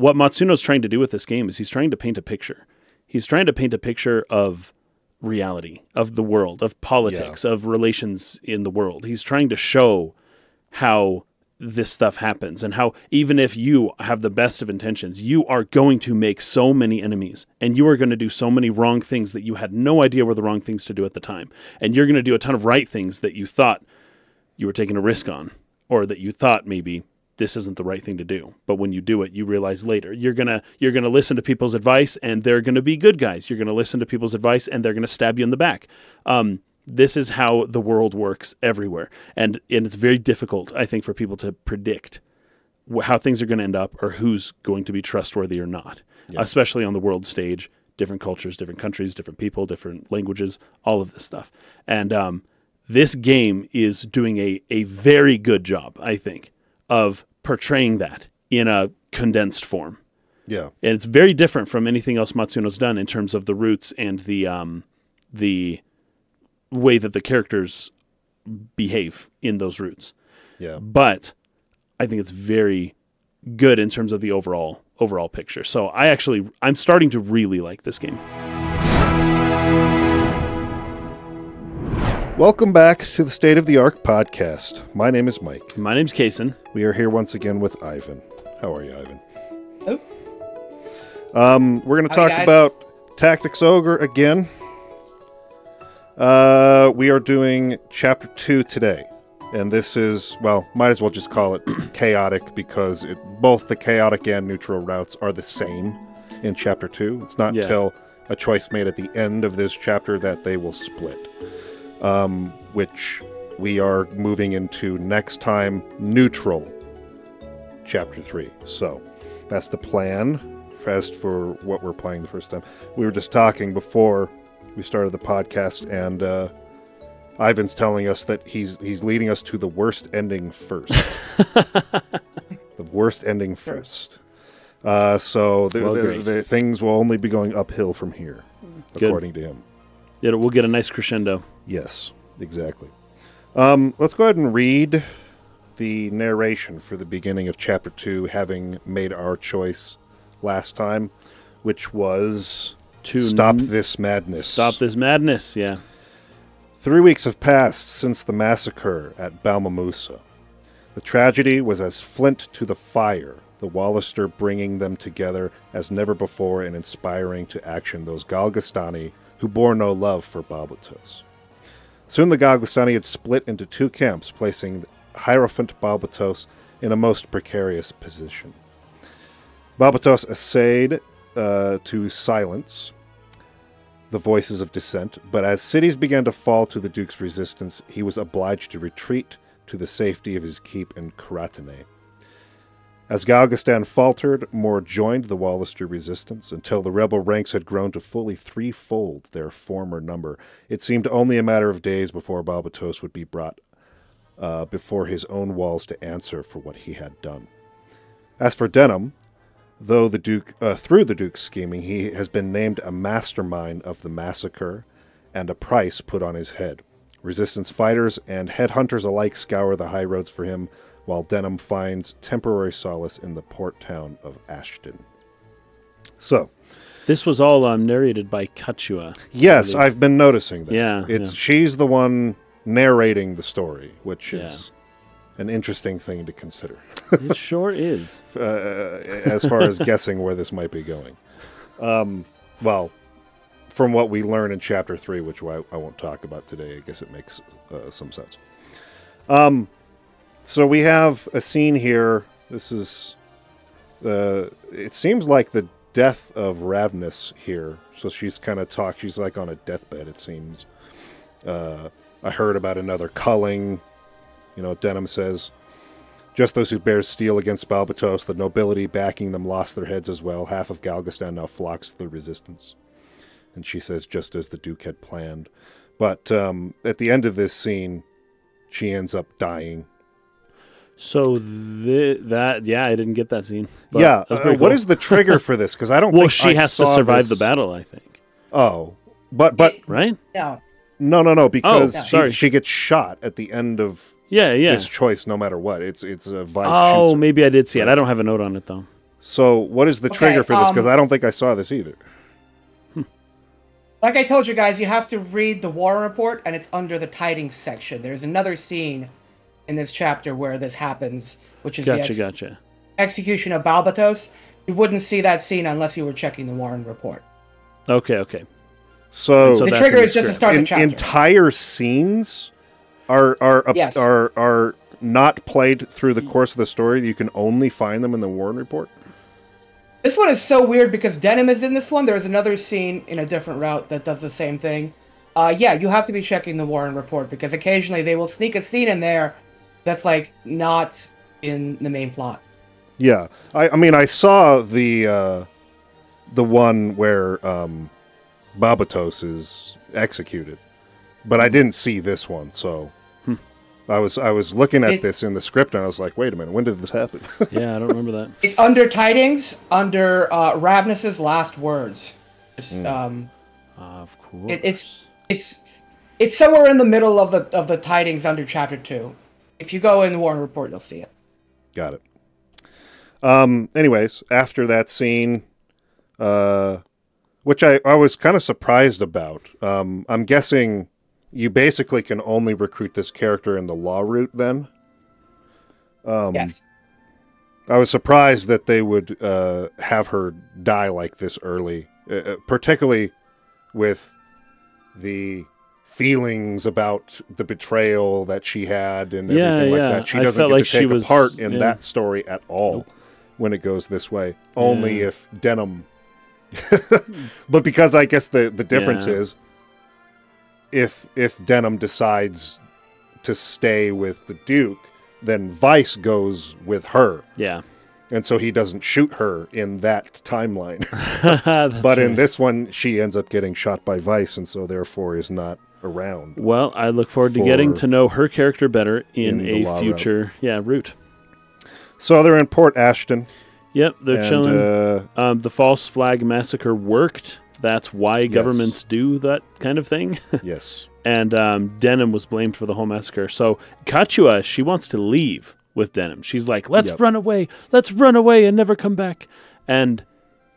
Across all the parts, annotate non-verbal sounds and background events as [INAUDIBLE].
what Matsuno's trying to do with this game is he's trying to paint a picture. He's trying to paint a picture of reality, of the world, of politics, of relations in the world. He's trying to show how this stuff happens and how even if you have the best of intentions, you are going to make so many enemies and you are going to do so many wrong things that you had no idea were the wrong things to do at the time. And you're going to do a ton of right things that you thought you were taking a risk on or that you thought maybe this isn't the right thing to do. But when you do it, you realize later you're gonna you're gonna listen to people's advice, and they're gonna be good guys. You're gonna listen to people's advice, and they're gonna stab you in the back. Um, this is how the world works everywhere, and and it's very difficult, I think, for people to predict how things are going to end up or who's going to be trustworthy or not, especially on the world stage. Different cultures, different countries, different people, different languages, all of this stuff. And um, this game is doing a, a very good job, I think, of portraying that in a condensed form. Yeah. And it's very different from anything else Matsuno's done in terms of the roots and the um, the way that the characters behave in those roots. Yeah. But I think it's very good in terms of the overall overall picture. So I actually I'm starting to really like this game. Welcome back to the State of the Arc podcast. My name is Mike. My name's Casen. We are here once again with Ivan. How are you, Ivan? Oh. Um, we're going to talk about Tactics Ogre again. Uh, we are doing chapter two today, and this is well, might as well just call it [CLEARS THROAT] chaotic because it, both the chaotic and neutral routes are the same in chapter two. It's not Yeah. until a choice made at the end of this chapter that they will split. Um, which we are moving into next time neutral chapter three. So that's the plan as for what we're playing the first time. We were just talking before we started the podcast, and uh, Ivan's telling us that he's he's leading us to the worst ending first. [LAUGHS] the worst ending first. Uh, so the, Well, the, great. the things will only be going uphill from here, Good. according to him. Yeah, we'll get a nice crescendo. Yes, exactly. Um, let's go ahead and read the narration for the beginning of chapter two, having made our choice last time, which was To stop n- this madness. Stop this madness. Yeah. Three weeks have passed since the massacre at Balmamusa. The tragedy was as flint to the fire, the Walister bringing them together as never before and inspiring to action those Galgastani who bore no love for Balbatos. Soon the Galgastani had split into two camps, placing Hierophant Balbatos in a most precarious position. Balbatos essayed uh, to silence the voices of dissent, but as cities began to fall to the Duke's resistance, he was obliged to retreat to the safety of his keep in Karatane. As Galgastan faltered, more joined the Walister resistance until the rebel ranks had grown to fully threefold their former number. It seemed only a matter of days before Balbatos would be brought uh, before his own walls to answer for what he had done. As for Denham, though the Duke, uh, through the Duke's scheming, he has been named a mastermind of the massacre and a price put on his head. Resistance fighters and headhunters alike scour the high roads for him, while Denham finds temporary solace in the port town of Ashton. So, This was all um, narrated by Kachua. yes. I've been noticing that. Yeah, it's yeah. she's the one narrating the story, which is an interesting thing to consider. It [LAUGHS] sure is. uh, as far as guessing where this might be going. Um, well, from what we learn in chapter three, which I, I won't talk about today, I guess it makes uh, some sense. Um, so we have a scene here. This is, uh, it seems like the death of Ravnus here. So she's kind of talk. She's like on a deathbed. It seems. Uh, I heard about another culling. You know, Denham says. Just those who bear steel against Balbatos, the nobility backing them lost their heads as well. Half of Galgastan now flocks to the resistance. And she says, just as the Duke had planned. But um, at the end of this scene, she ends up dying. So th- that yeah, I didn't get that scene. But yeah. that's uh, cool. is the trigger for this? Because I don't [LAUGHS] well, think she I has to survive this- the battle. I think. Oh. But, but, Right? No. no, no, no, because Oh, she, sorry. she gets shot at the end of Yeah, yeah. his choice no matter what. It's, it's a vice Oh, maybe I did see it. I don't have a note on it though. So, what is the Okay, trigger for this? Because um, I don't think I saw this either. Like I told you guys, you have to read the war Report, and it's under the tidings section. There's another scene in this chapter where this happens, which is the Gotcha, ex- gotcha. execution of Balbatos. You wouldn't see that scene unless you were checking the Warren Report. Okay, okay. So, so the trigger the is just to script. start the chapter. entire scenes are are up- Yes. are are not played through the course of the story. You can only find them in the Warren Report. This one is so weird because Denim is in this one. There's another scene in a different route that does the same thing. Uh, yeah, you have to be checking the Warren report because occasionally they will sneak a scene in there that's like not in the main plot. Yeah, I, I mean, I saw the uh, the one where um, Balbatos is executed, but I didn't see this one. So I was I was looking at It- this in the script and I was like, wait a minute, when did this happen? [LAUGHS] Yeah, I don't remember that. It's under tidings, under uh, Ravnus's last words. Just, um, Of course. It- it's it's it's somewhere in the middle of the of the tidings under chapter two. If you go in the Warren report, you'll see it. Got it. Um. Anyways, after that scene, uh, which I, I was kind of surprised about. Um. I'm guessing you basically can only recruit this character in the law route. Then Um, yes. I was surprised that they would uh, have her die like this early, uh, uh, particularly with the feelings about the betrayal that she had and Yeah, everything like yeah. that. She I doesn't get like to take was- a part in yeah. that story at all when it goes this way. Only if Denim. [LAUGHS] but because I guess the the difference is if if Denham decides to stay with the Duke, then Vice goes with her. Yeah. And so he doesn't shoot her in that timeline. [LAUGHS] But in this one, she ends up getting shot by Vice, and so therefore is not around. Well, I look forward to getting to know her character better in, in a route. future, yeah, route. So they're in Port Ashton. Yep, they're and, chilling. Uh, um, the false flag massacre worked. That's why governments do that kind of thing. [LAUGHS] yes. and um, Denham was blamed for the whole massacre. So Kachua, she wants to leave with Denim. She's like, "Let's Yep. run away. Let's run away and never come back." And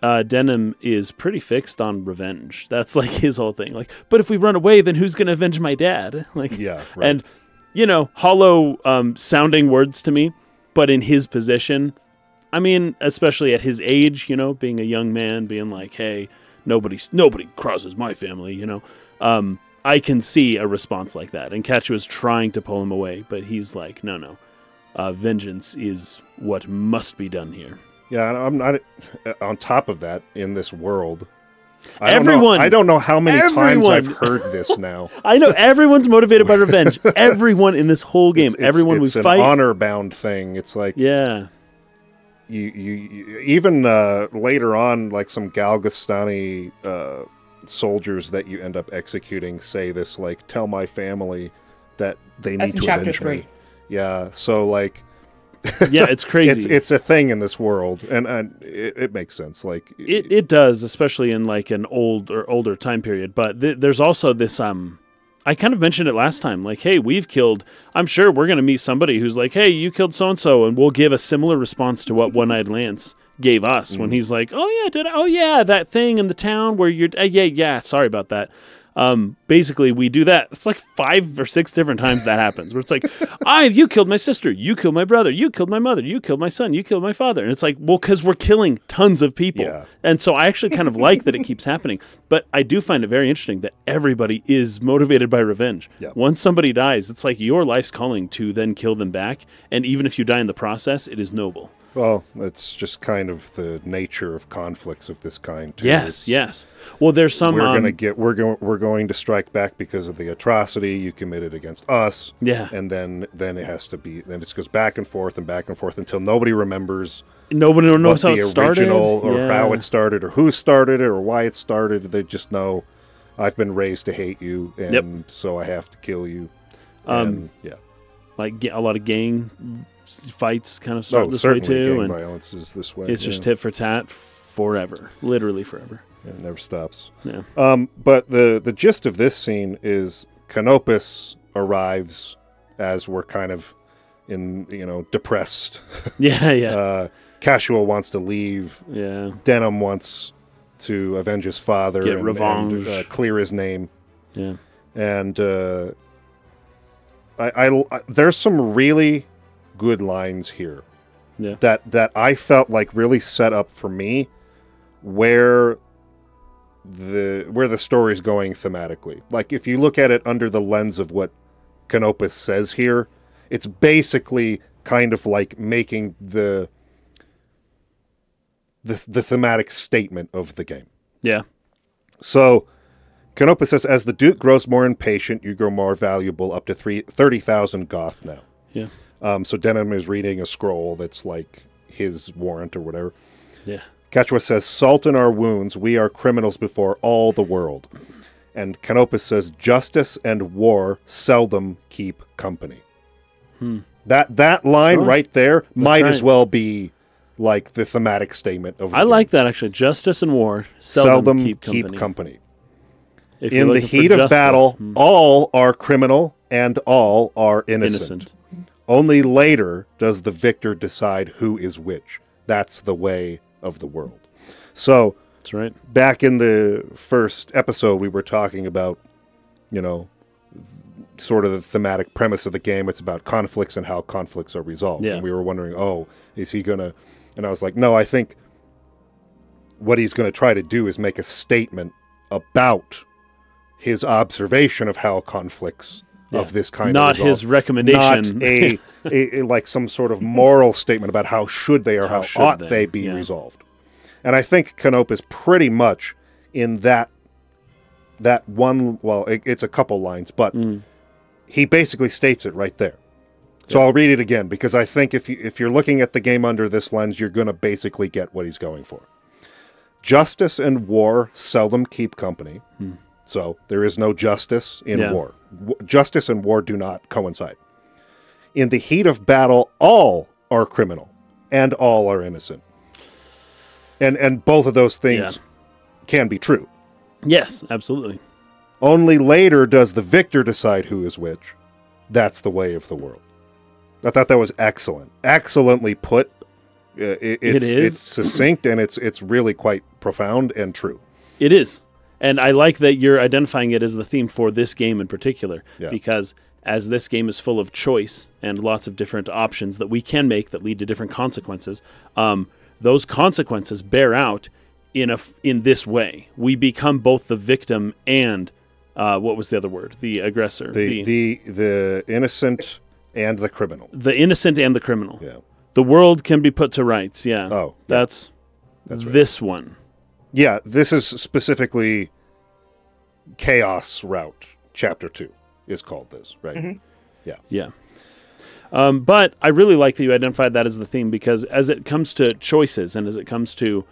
uh, Denham is pretty fixed on revenge. That's like [LAUGHS] his whole thing. Like, but if we run away, then who's going to avenge my dad? [LAUGHS] Like, Yeah. Right. and you know, hollow um, sounding words to me, but in his position, I mean, especially at his age, you know, being a young man, being like, "Hey, nobody, nobody crosses my family," you know. Um, I can see a response like that, and Catch was trying to pull him away, but he's like, "No, no, uh, vengeance is what must be done here." Yeah, I'm not. On top of that, in this world, I Everyone- Don't know, I don't know how many times I've heard this [LAUGHS] now. I know everyone's motivated by revenge. [LAUGHS] Everyone in this whole game, It's- it's- everyone it's we an fight, honor bound thing. It's like yeah, you, you, you even uh, later on, like some Galgastani uh, soldiers that you end up executing say this, like, "Tell my family that they That's need to chapter avenge three. me." Yeah, so like, yeah, it's [LAUGHS] crazy. it's it's a thing in this world, and and it, it makes sense. Like, It it does, especially in like an old or older time period. But th- there's also this um. I kind of mentioned it last time. Like, hey, we've killed. I'm sure we're going to meet somebody who's like, hey, you killed so and so, and we'll give a similar response to what One Eyed Lance gave us when he's like, oh yeah, did I? oh yeah, that thing in the town where you're, uh, yeah, yeah, sorry about that. Um, basically, we do that. It's like five or six different times that happens. Where it's like, [LAUGHS] I, you killed my sister, you killed my brother, you killed my mother, you killed my son, you killed my father, and it's like, well, because we're killing tons of people. Yeah. And so I actually kind of like that it [LAUGHS] keeps happening. But I do find it very interesting that everybody is motivated by revenge. Yeah. Once somebody dies, it's like your life's calling to then kill them back. And even if you die in the process, it is noble. Well, it's just kind of the nature of conflicts of this kind. Too. Yes, It's- yes. Well, there's some. We're um, gonna get we're going we're going to strike back because of the atrocity you committed against us. Yeah. and then then it has to be then it just goes back and forth and back and forth until nobody remembers nobody knows how the it started. or Yeah. how it started or who started it or why it started. They just know I've been raised to hate you, and Yep. so I have to kill you. Um, and, yeah, like a lot of gang fights kind of start oh, this way too, gang and violence is this way. it's yeah. just tit for tat forever, literally forever. Yeah, it never stops. Yeah. Um, but the the gist of this scene is Canopus arrives as we're kind of in you know depressed. [LAUGHS] Yeah, yeah. Uh, Kachua wants to leave. Yeah. Denim wants to avenge his father Get and, revenge. and, uh, clear his name. Yeah. And uh, I, I, I- there's some really good lines here Yeah. that that I felt like really set up for me where the where the story's going thematically. Like if you look at it under the lens of what Canopus says here, it's basically kind of like making the the, the thematic statement of the game. Yeah. So, Canopus says, as the Duke grows more impatient, you grow more valuable, up to three, 30,000 Goth now. Yeah. Um, so, Denim is reading a scroll that's like his warrant or whatever. Yeah. Kachua says, Salt in our wounds, we are criminals before all the world. And Canopus says, Justice and war seldom keep company. That that line right there might as well be like the thematic statement of the I game. like that actually. Justice and war seldom, keep company. If you're In the heat of justice, battle, hmm, all are criminal and all are innocent. innocent. Only later does the victor decide who is which. That's the way of the world. So, That's right. back in the first episode, we were talking about, you know, sort of the thematic premise of the game. It's about conflicts and how conflicts are resolved. Yeah. And we were wondering, oh, is he going to. And I was like, no, I think what he's going to try to do is make a statement about his observation of how conflicts of this kind Not resolved. his recommendation. Not a, [LAUGHS] a, a- like some sort of moral statement about how should they or how, How should ought they, they, be yeah. resolved. And I think Canopus pretty much in that that one. Well, it, it's a couple lines, but Mm. he basically states it right there. So I'll read it again because I think if you, if you're looking at the game under this lens, you're going to basically get what he's going for. Justice and war seldom keep company. So there is no justice in Hmm. Yeah. war. W- justice and war do not coincide. In the heat of battle, all are criminal and all are innocent. And and both of those things can be true. Yes, absolutely. Only later does the victor decide who is which. That's the way of the world. I thought that was excellent, excellently put. Uh, it, it's, is. it's succinct and it's it's really quite profound and true. It is. And I like that you're identifying it as the theme for this game in particular. Yeah. Because as this game is full of choice and lots of different options that we can make that lead to different consequences, um, those consequences bear out in a in this way. We become both the victim and uh, what was the other word? The aggressor. The the the innocent and the criminal. the innocent and the criminal. Yeah. The world can be put to rights. Yeah. Oh, yeah. That's That's right. this one. Yeah, this is specifically Chaos Route, Chapter 2 is called this, right? Yeah. Yeah. Um, but I really like that you identified that as the theme because as it comes to choices and as it comes to,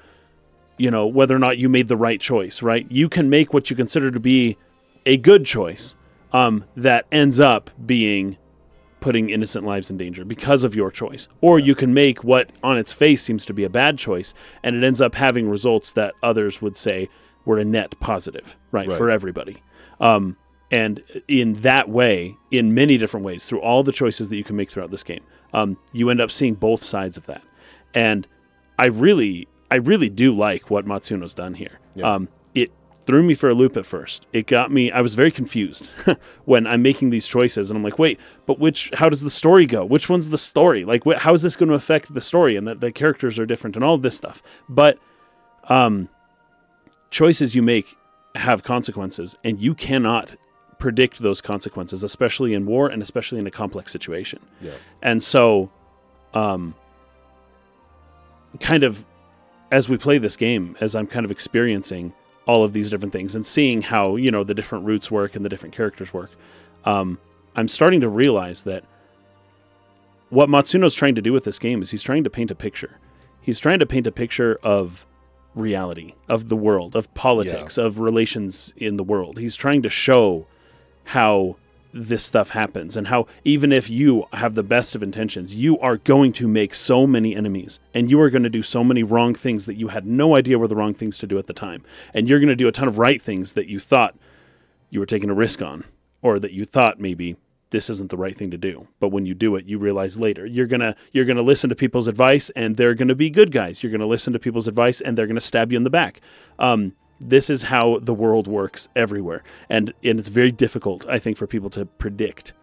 you know, whether or not you made the right choice, right? You can make what you consider to be a good choice um, that ends up being putting innocent lives in danger because of your choice. Or you can make what on its face seems to be a bad choice and it ends up having results that others would say were a net positive, right, Right. for everybody. Um, and in that way, in many different ways, through all the choices that you can make throughout this game, um, you end up seeing both sides of that. And I really, I really do like what Matsuno's done here. Yeah. Um, threw me for a loop at first. It got me. I was very confused [LAUGHS] when I'm making these choices, and I'm like, wait, but which? How does the story go? Which one's the story? Like, wh- how is this going to affect the story? And that the characters are different, and all of this stuff. But um, choices you make have consequences, and you cannot predict those consequences, especially in war and especially in a complex situation. Yeah. And so, um, kind of as we play this game, as I'm kind of experiencing all of these different things and seeing how, you know, the different routes work and the different characters work, um, I'm starting to realize that what Matsuno's trying to do with this game is he's trying to paint a picture. He's trying to paint a picture of reality, of the world, of politics, of relations in the world. He's trying to show how this stuff happens and how even if you have the best of intentions, you are going to make so many enemies and you are going to do so many wrong things that you had no idea were the wrong things to do at the time. And you're going to do a ton of right things that you thought you were taking a risk on or that you thought maybe this isn't the right thing to do. But when you do it, you realize later you're gonna you're gonna listen to people's advice, and they're gonna be good guys. You're gonna listen to people's advice, and they're gonna stab you in the back. Um, this is how the world works everywhere, and and it's very difficult, I think, for people to predict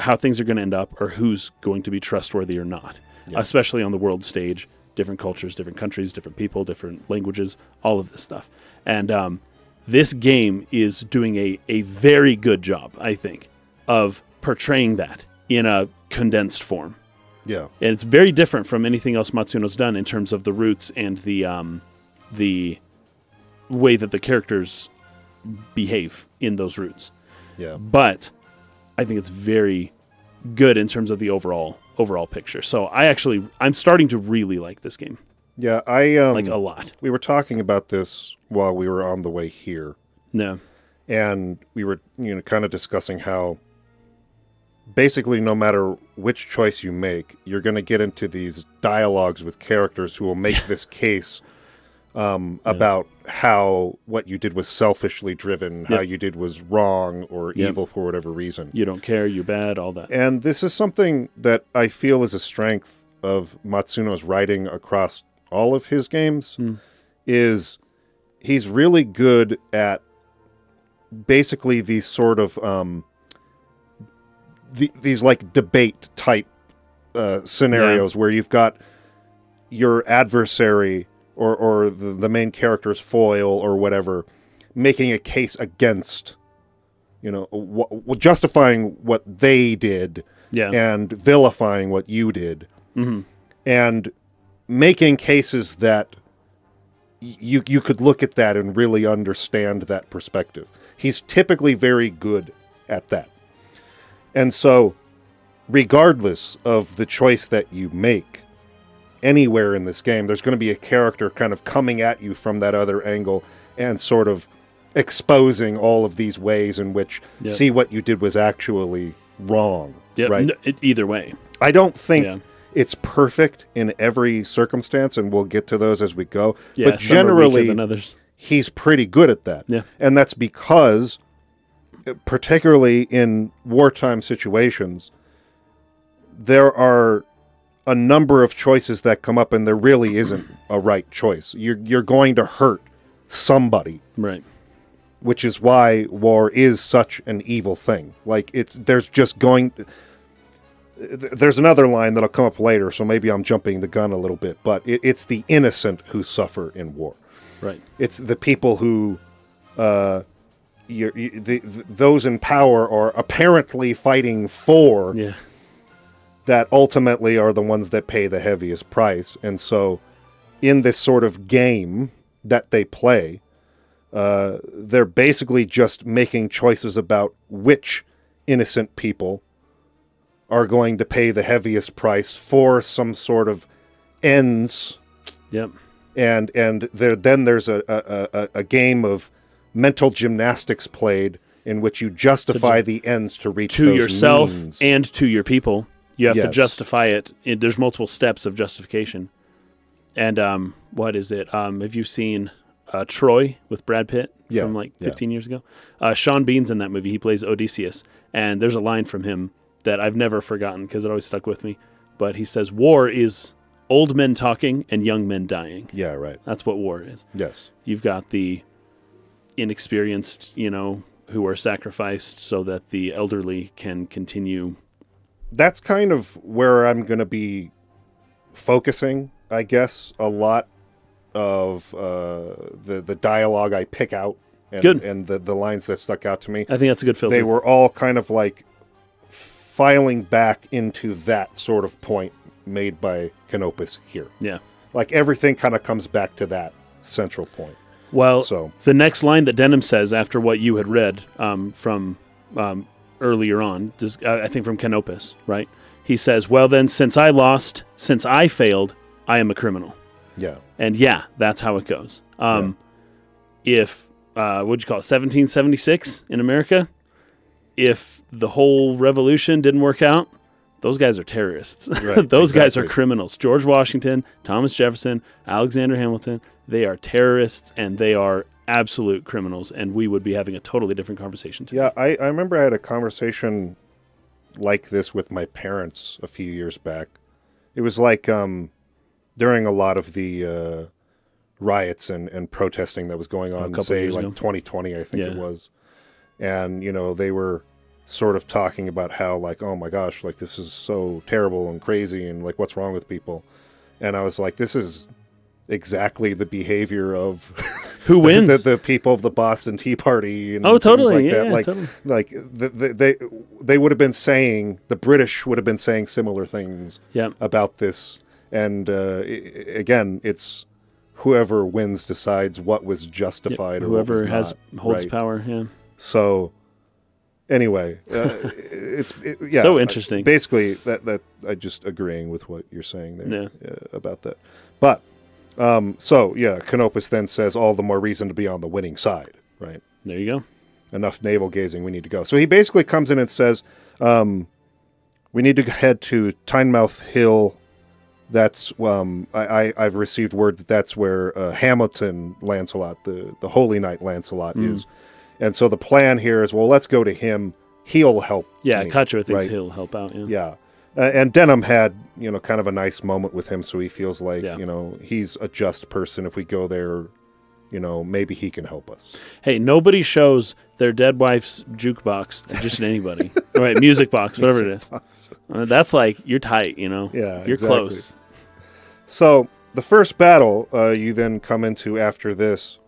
how things are going to end up or who's going to be trustworthy or not, especially on the world stage. Different cultures, different countries, different people, different languages, all of this stuff. And um, this game is doing a, a very good job, I think, of portraying that in a condensed form. Yeah. And it's very different from anything else Matsuno's done in terms of the roots and the um, the way that the characters behave in those roots Yeah. but I think it's very good in terms of the overall overall picture. So I actually I'm starting to really like this game, Yeah. I um, like a lot. we were talking about this while we were on the way here. No, and we were you know kind of discussing how basically no matter which choice you make you're going to get into these dialogues with characters who will make [LAUGHS] this case um, about how what you did was selfishly driven how you did was wrong or Yep. evil for whatever reason you don't care, you're bad, all that. and this is something that i feel is a strength of matsuno's writing across all of his games Hmm. is he's really good at basically these sort of um, the, these like debate type uh, scenarios where you've got your adversary or, or the, the main character's foil or whatever making a case against you know wh- justifying what they did Yeah, and vilifying what you did Mhm. and making cases that you you could look at that and really understand that perspective. He's typically very good at that. And so regardless of the choice that you make anywhere in this game there's going to be a character kind of coming at you from that other angle and sort of exposing all of these ways in which Yep. see what you did was actually wrong yeah. right n- it- either way, I don't think Yeah. it's perfect in every circumstance, and we'll get to those as we go. yeah. but some are weaker generally, he's pretty good at that. Yeah. And that's because, particularly in wartime situations, there are a number of choices that come up, and there really isn't a right choice. You're, you're going to hurt somebody Right. which is why war is such an evil thing. Like it's there's just going there's another line that'll come up later, so maybe I'm jumping the gun a little bit, but it, it's the innocent who suffer in war. Right. It's the people who uh you the, the, those in power are apparently fighting for Yeah. That ultimately are the ones that pay the heaviest price. And so, in this sort of game that they play, uh, they're basically just making choices about which innocent people are going to pay the heaviest price for some sort of ends Yep. and and there then there's a a, a, a game of mental gymnastics played in which you justify the ends to reach To yourself means. and to your people, you have to justify it. it. There's multiple steps of justification. And um, what is it? Um, have you seen uh, Troy with Brad Pitt Yeah, from like yeah. 15 years ago? Uh, Sean Bean's in that movie. He plays Odysseus, and there's a line from him that I've never forgotten because it always stuck with me. But he says, "War is old men talking and young men dying. yeah right That's what war is. yes You've got the inexperienced, you know, who are sacrificed so that the elderly can continue. That's kind of where I'm going to be focusing, I guess, a lot of uh, the the dialogue I pick out and, Good. and the, the lines that stuck out to me. I think that's a good filter. They were all kind of like filing back into that sort of point made by Canopus here. yeah. Like everything kind of comes back to that central point. Well, So the next line that Denham says after what you had read um, from um, earlier on, this, uh, I think from Canopus, right? He says, "Well, then, since I lost, since I failed, I am a criminal." yeah, And yeah, that's how it goes. Um, If uh, what'd you call it, 1776 in America? If the whole revolution didn't work out, those guys are terrorists. [LAUGHS] Right, those guys are criminals. George Washington, Thomas Jefferson, Alexander Hamilton, they are terrorists and they are absolute criminals. And we would be having a totally different conversation today. yeah. I, I remember I had a conversation like this with my parents a few years back. It was like um, during a lot of the uh, riots and, and protesting that was going on, say like ago. 2020, I think it was. And, you know, they were sort of talking about how, like, oh my gosh, like this is so terrible and crazy and like what's wrong with people. And I was like, this is exactly the behavior of Who [LAUGHS] wins? the, the people of the Boston Tea Party and Oh, things totally. like Yeah, that. like totally. like the, the, they they would have been saying the British would have been saying similar things yeah. about this. And uh, again, it's whoever wins decides what was justified or Whoever was has not, holds right? power. Yeah. So anyway, uh, it's it, [LAUGHS] yeah, So interesting. Basically, that that I just agreeing with what you're saying there Yeah. uh, about that. But um, so yeah, Canopus then says all the more reason to be on the winning side, right? There you go. Enough navel gazing. We need to go. So he basically comes in and says, um, "We need to head to Tynemouth Hill." That's um, I, I I've received word that that's where uh, Hamilton Lancelot, the the Holy Knight Lancelot, Mm. is. And so the plan here is, well, let's go to him. He'll help. Yeah, me, Katra thinks right? he'll help out. Yeah. Yeah. Uh, and Denham had, you know, kind of a nice moment with him, so he feels like, Yeah. you know, he's a just person. If we go there, you know, maybe he can help us. Hey, nobody shows their dead wife's jukebox to just anybody. [LAUGHS] All right, music box, whatever it is. Uh, that's like you're tight, you know. Yeah, you're exactly. close. So the first battle uh, you then come into after this,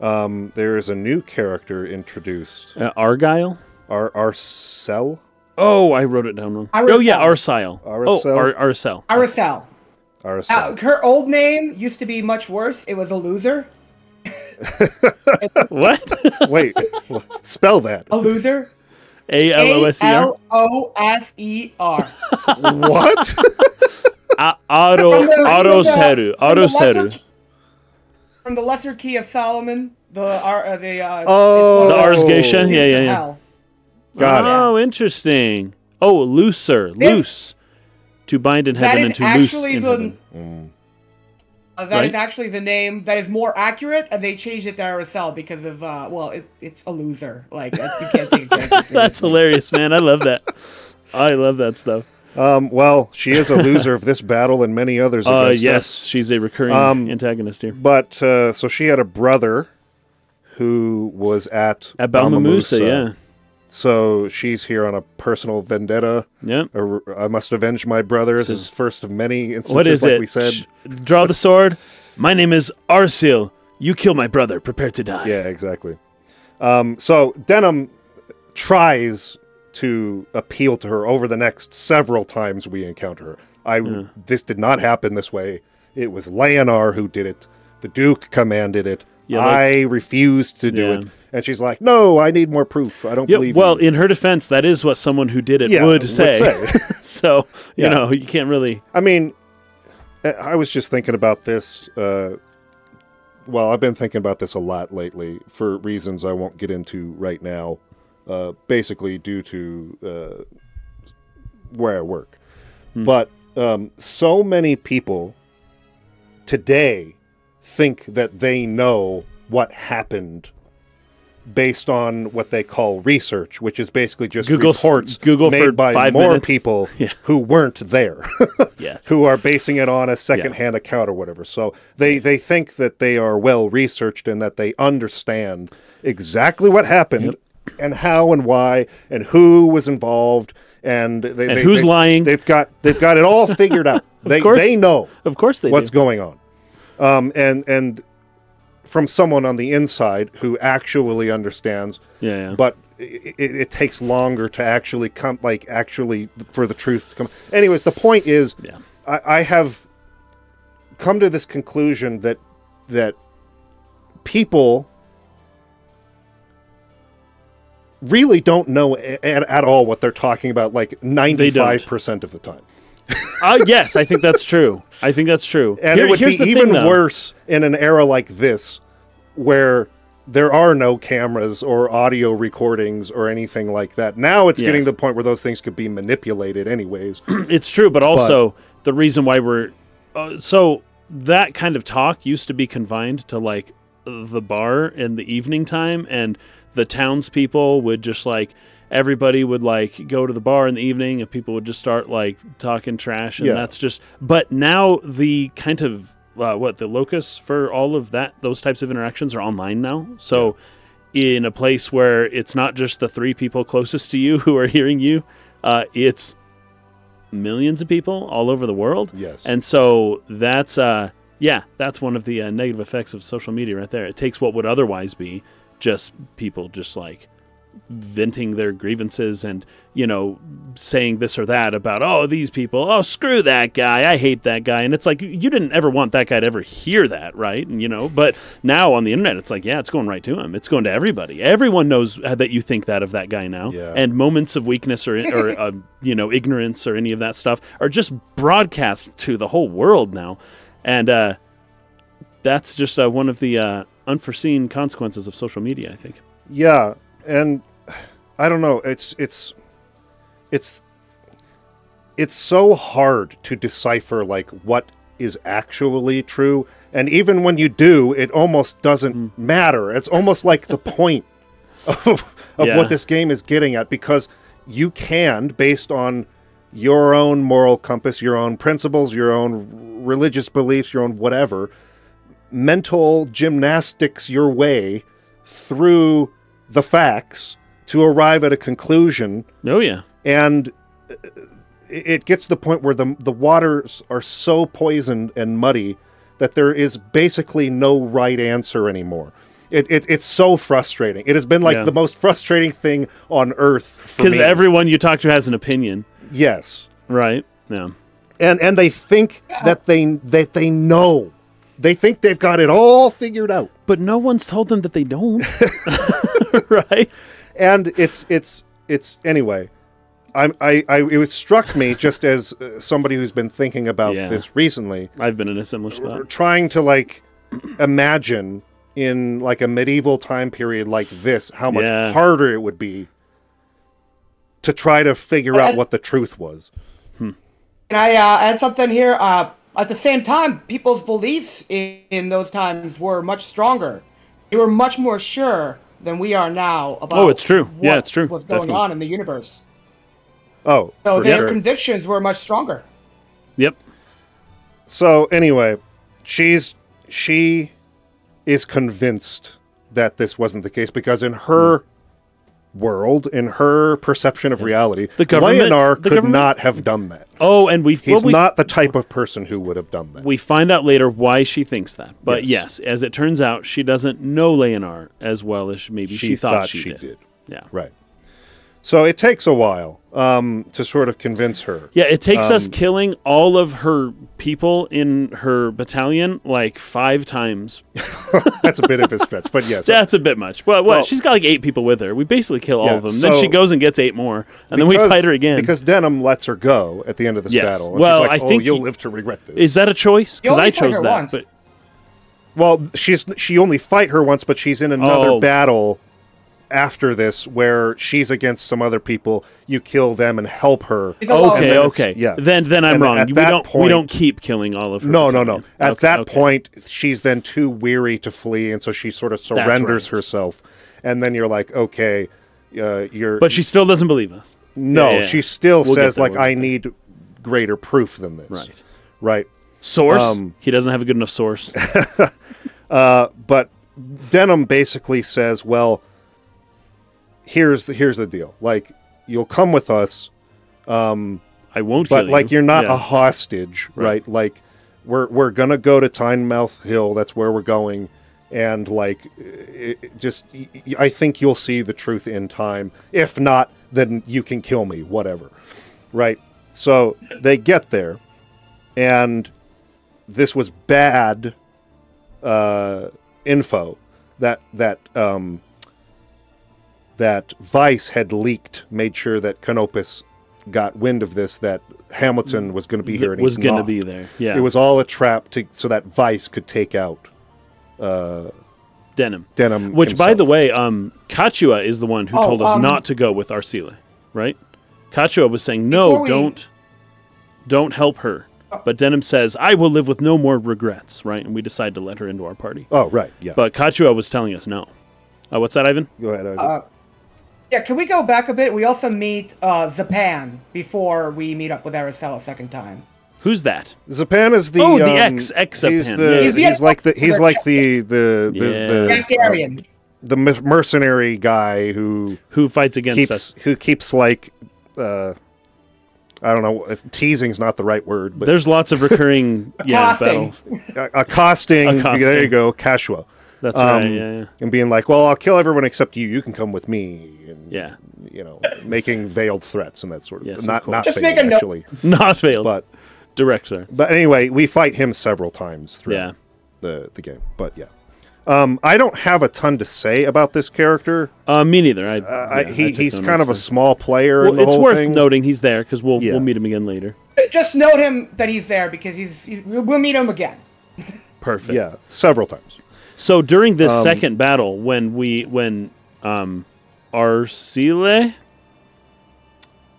um, there is a new character introduced. Uh, Argyle. Ar Arcel? Oh, I wrote it down wrong. Aracel. Oh yeah, Arsile. Aracel? Oh, Ar- Arcel. Aracel. Arcel. Uh, her old name used to be much worse. It was a loser. [LAUGHS] what? [LAUGHS] Wait, spell that. A loser. A L O A S E R. L O S E R. what? A- Auto From the- Autoseru. from the lesser- Autoseru. From the Lesser Key of Solomon, the ar- uh, the uh, Oh. The it's Ars Goetia? Yeah, yeah, yeah. hell. Got it. oh, interesting. Oh, looser, There- loose. To bind in heaven and to loose in the heaven. Mm. uh, that is Right? actually the name that is more accurate, and they changed it to Aracel because of uh, well, it, it's a loser. Like you can't take [LAUGHS] it That's hilarious, man. I love that. I love that stuff. Um, well, she is a loser of this battle and many others Uh, yes, us. she's a recurring Um, antagonist here. But uh, so she had a brother who was at At Balmamusa, Balmamusa. yeah. So she's here on a personal vendetta. Yep. Or, I must avenge my brothers. This is first of many instances, What is like it? we said. Draw the sword. My name is Arsil. You kill my brother. Prepare to die. Yeah, exactly. Um, so Denham tries to appeal to her over the next several times we encounter her. I this did not happen this way. It was Leonard who did it. The Duke commanded it. Yeah, like- I refused to do Yeah. it. And she's like, "No, I need more proof. I don't Yeah, believe well, you." in her defense, that is what someone who did it Yeah, would say. say. [LAUGHS] [LAUGHS] so, you know, you can't really. I mean, I- I was just thinking about this. Uh, well, I've been thinking about this a lot lately for reasons I won't get into right now. Uh, basically, due to uh, where I work. But um, so many people today think that they know what happened based on what they call research, which is basically just Google reports Google made by more minutes. people [LAUGHS] Yeah. who weren't there. [LAUGHS] Yes. who are basing it on a secondhand account or whatever. So they, they think that they are well researched and that they understand exactly what happened and how and why and who was involved and they, And they- who's they- lying. They've got they've got it all figured out. [LAUGHS] they course. they know Of course they what's do. going on. Um, and and from someone on the inside who actually understands Yeah, yeah. but it, it, it takes longer to actually come like actually for the truth to come anyways the point is Yeah. I, I have come to this conclusion that that people really don't know at all what they're talking about like 95% of the time [LAUGHS] uh, yes, I think that's true. I think that's true. and Here- it would be here's the thing, even though. worse in an era like this where there are no cameras or audio recordings or anything like that. Now it's getting to the point where those things could be manipulated anyways. [CLEARS THROAT] It's true, but also the reason why we're uh, so that kind of talk used to be confined to like the bar in the evening time, and the townspeople would just like everybody would like go to the bar in the evening and people would just start like talking trash and Yeah. that's just but now the kind of uh, what the locus for all of that those types of interactions are online now so in a place where it's not just the three people closest to you [LAUGHS] who are hearing you uh, it's millions of people all over the world Yes. and so that's uh yeah that's one of the uh, negative effects of social media right there it takes what would otherwise be just people just like venting their grievances and you know saying this or that about oh these people oh screw that guy i hate that guy. And it's like you didn't ever want that guy to ever hear that right? And you know but now on the internet it's like yeah it's going right to him. It's going to everybody. Everyone knows that you think that of that guy now. Yeah. and moments of weakness or, or uh, [LAUGHS] you know ignorance or any of that stuff are just broadcast to the whole world now. And uh, that's just uh, one of the uh, unforeseen consequences of social media i think. Yeah, and I don't know. It's it's it's it's so hard to decipher like what is actually true, and even when you do, it almost doesn't Hmm. matter. It's almost like the point [LAUGHS] of of Yeah. what this game is getting at because you can, based on your own moral compass, your own principles, your own religious beliefs, your own whatever, mental gymnastics your way through the facts to arrive at a conclusion. Oh yeah. And uh, it it gets to the point where the the waters are so poisoned and muddy that there is basically no right answer anymore. It, it, it's so frustrating. It has been like Yeah. the most frustrating thing on earth because everyone you talk to has an opinion. Yes, right? Yeah. And and they think that they that they know, they think they've got it all figured out. but no one's told them that they don't [LAUGHS] [LAUGHS] right and it's it's it's anyway I'm, I, I it struck me just as uh, somebody who's been thinking about Yeah. this recently i've been in a similar spot trying to like imagine in like a medieval time period like this how much Yeah. harder it would be to try to figure out what the truth was Hmm. Can I uh, add something here? Uh, at the same time, people's beliefs in, in those times were much stronger. They were much more sure than we are now about. Oh, it's true. Yeah, it's true. What's going Definitely. on in the universe? oh So for their sure convictions were much stronger. yep so anyway she's she is convinced that this wasn't the case because in her hmm. World in her perception of reality The government- Leonard the could government- not have done that oh and we he's well, we, not the type of person who would have done that we find out later why she thinks that but Yes. yes, as it turns out she doesn't know leonard as well as maybe she, thought, she, did. yeah Right. So it takes a while um, to sort of convince her. Yeah, it takes us Um, killing all of her people in her battalion like five times. [LAUGHS] That's a bit of a stretch, but yes. [LAUGHS] That's a bit much. But what? Well- She's got like eight people with her. We basically kill all Yeah, of them. then she goes and gets eight more, and then we fight her again. Because Denim lets her go at the end of this Yes. battle. And Well, she's like, I oh, think you'll he- live to regret this. is that a choice? Because I chose that. once. But well, she's she only fight her once, but she's in another Oh. battle after this where she's against some other people. You kill them and help her. Okay, then okay. yeah. Then then I'm And wrong. at we that don't we don't keep killing all of her. No, no, no. battalion. At Okay, that okay. point, she's then too weary to flee, and so she sort of surrenders right. herself. And then you're like, okay, uh, you're. But she still doesn't believe us. no, Yeah, yeah. she still We'll says there, like, we'll I need greater proof than this. Right. Right. Source. Um, he doesn't have a good enough source. [LAUGHS] But Denham basically says, well, here's the here's the deal. Like, you'll come with us, Um, I won't. but like you. you're not Yeah. a hostage, right. Right. Like we're we're gonna go to Tynemouth Hill. That's where we're going, and like it just I think you'll see the truth in time. If not, then you can kill me, whatever. Right. So they get there, and this was bad uh, info that that um, that Vice had leaked, made sure that Canopus got wind of this, that Hamilton was going to be here, and was going to be there. Yeah. It was all a trap to so that Vice could take out Denim. Denim, Which, by the way, um, Kachua is the one who Oh, told us um, not to go with Arsila, right? Kachua was saying, no, we- don't, don't help her. But Denim says, I will live with no more regrets, right? And we decide to let her into our party. Oh right, yeah. But Kachua was telling us no. Uh, what's that, Ivan? Go ahead. Ivan. Uh, Yeah, can we go back a bit? We also meet uh, Zapan before we meet up with Aracel a second time. Who's that? Zapan is the Oh, the um, ex- ex He's the Yeah, he's, yeah. He's like the he's like the the the, Yeah. the, Gasgarian. the mercenary guy who Who fights against keeps us? who keeps like uh I don't know it's- teasing's not the right word but There's lots of recurring [LAUGHS] yeah Accosting. battle. a- accosting, Accosting. there you go Kachua That's Um, right. Yeah, yeah. and being like well I'll kill everyone except you you can come with me and Yeah. you know making [LAUGHS] veiled threats and that sort of Yes, of not course. not Just veiled, make a note. actually Not failed. but direct there. but anyway we fight him several times through Yeah. the the game but yeah um, I don't have a ton to say about this character. Uh, me neither. I, Uh, I, yeah, he, took he's kind of a notes small player there. in Well, the it's whole worth thing. noting he's there because we'll Yeah. we'll meet him again later. Just note him that he's there because he's, he's we'll meet him again. [LAUGHS] Perfect. Yeah, several times. So during this Um, second battle, when we when um, Arcele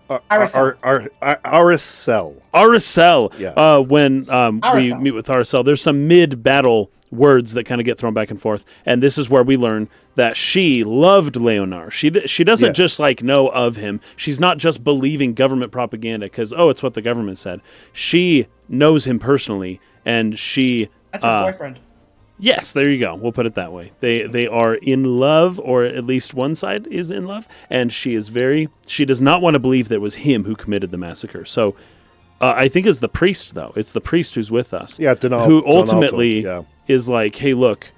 Ar- Aracel. Ar- Ar- Ar- Aracel. Aracel, Yeah. uh, when um, we meet with Aracel, there's some mid battle words that kind of get thrown back and forth, and this is where we learn that she loved Leonar. She d- she doesn't Yes. just like know of him. She's not just believing government propaganda because oh, it's what the government said. She knows him personally, and she That's her uh, boyfriend. Yes, there you go. We'll put it that way. They they are in love, or at least one side is in love, and she is very. She does not want to believe that it was him who committed the massacre. So, uh, I think it's the priest though. It's the priest who's with us. Yeah, Donal- who ultimately yeah. is like, hey, look,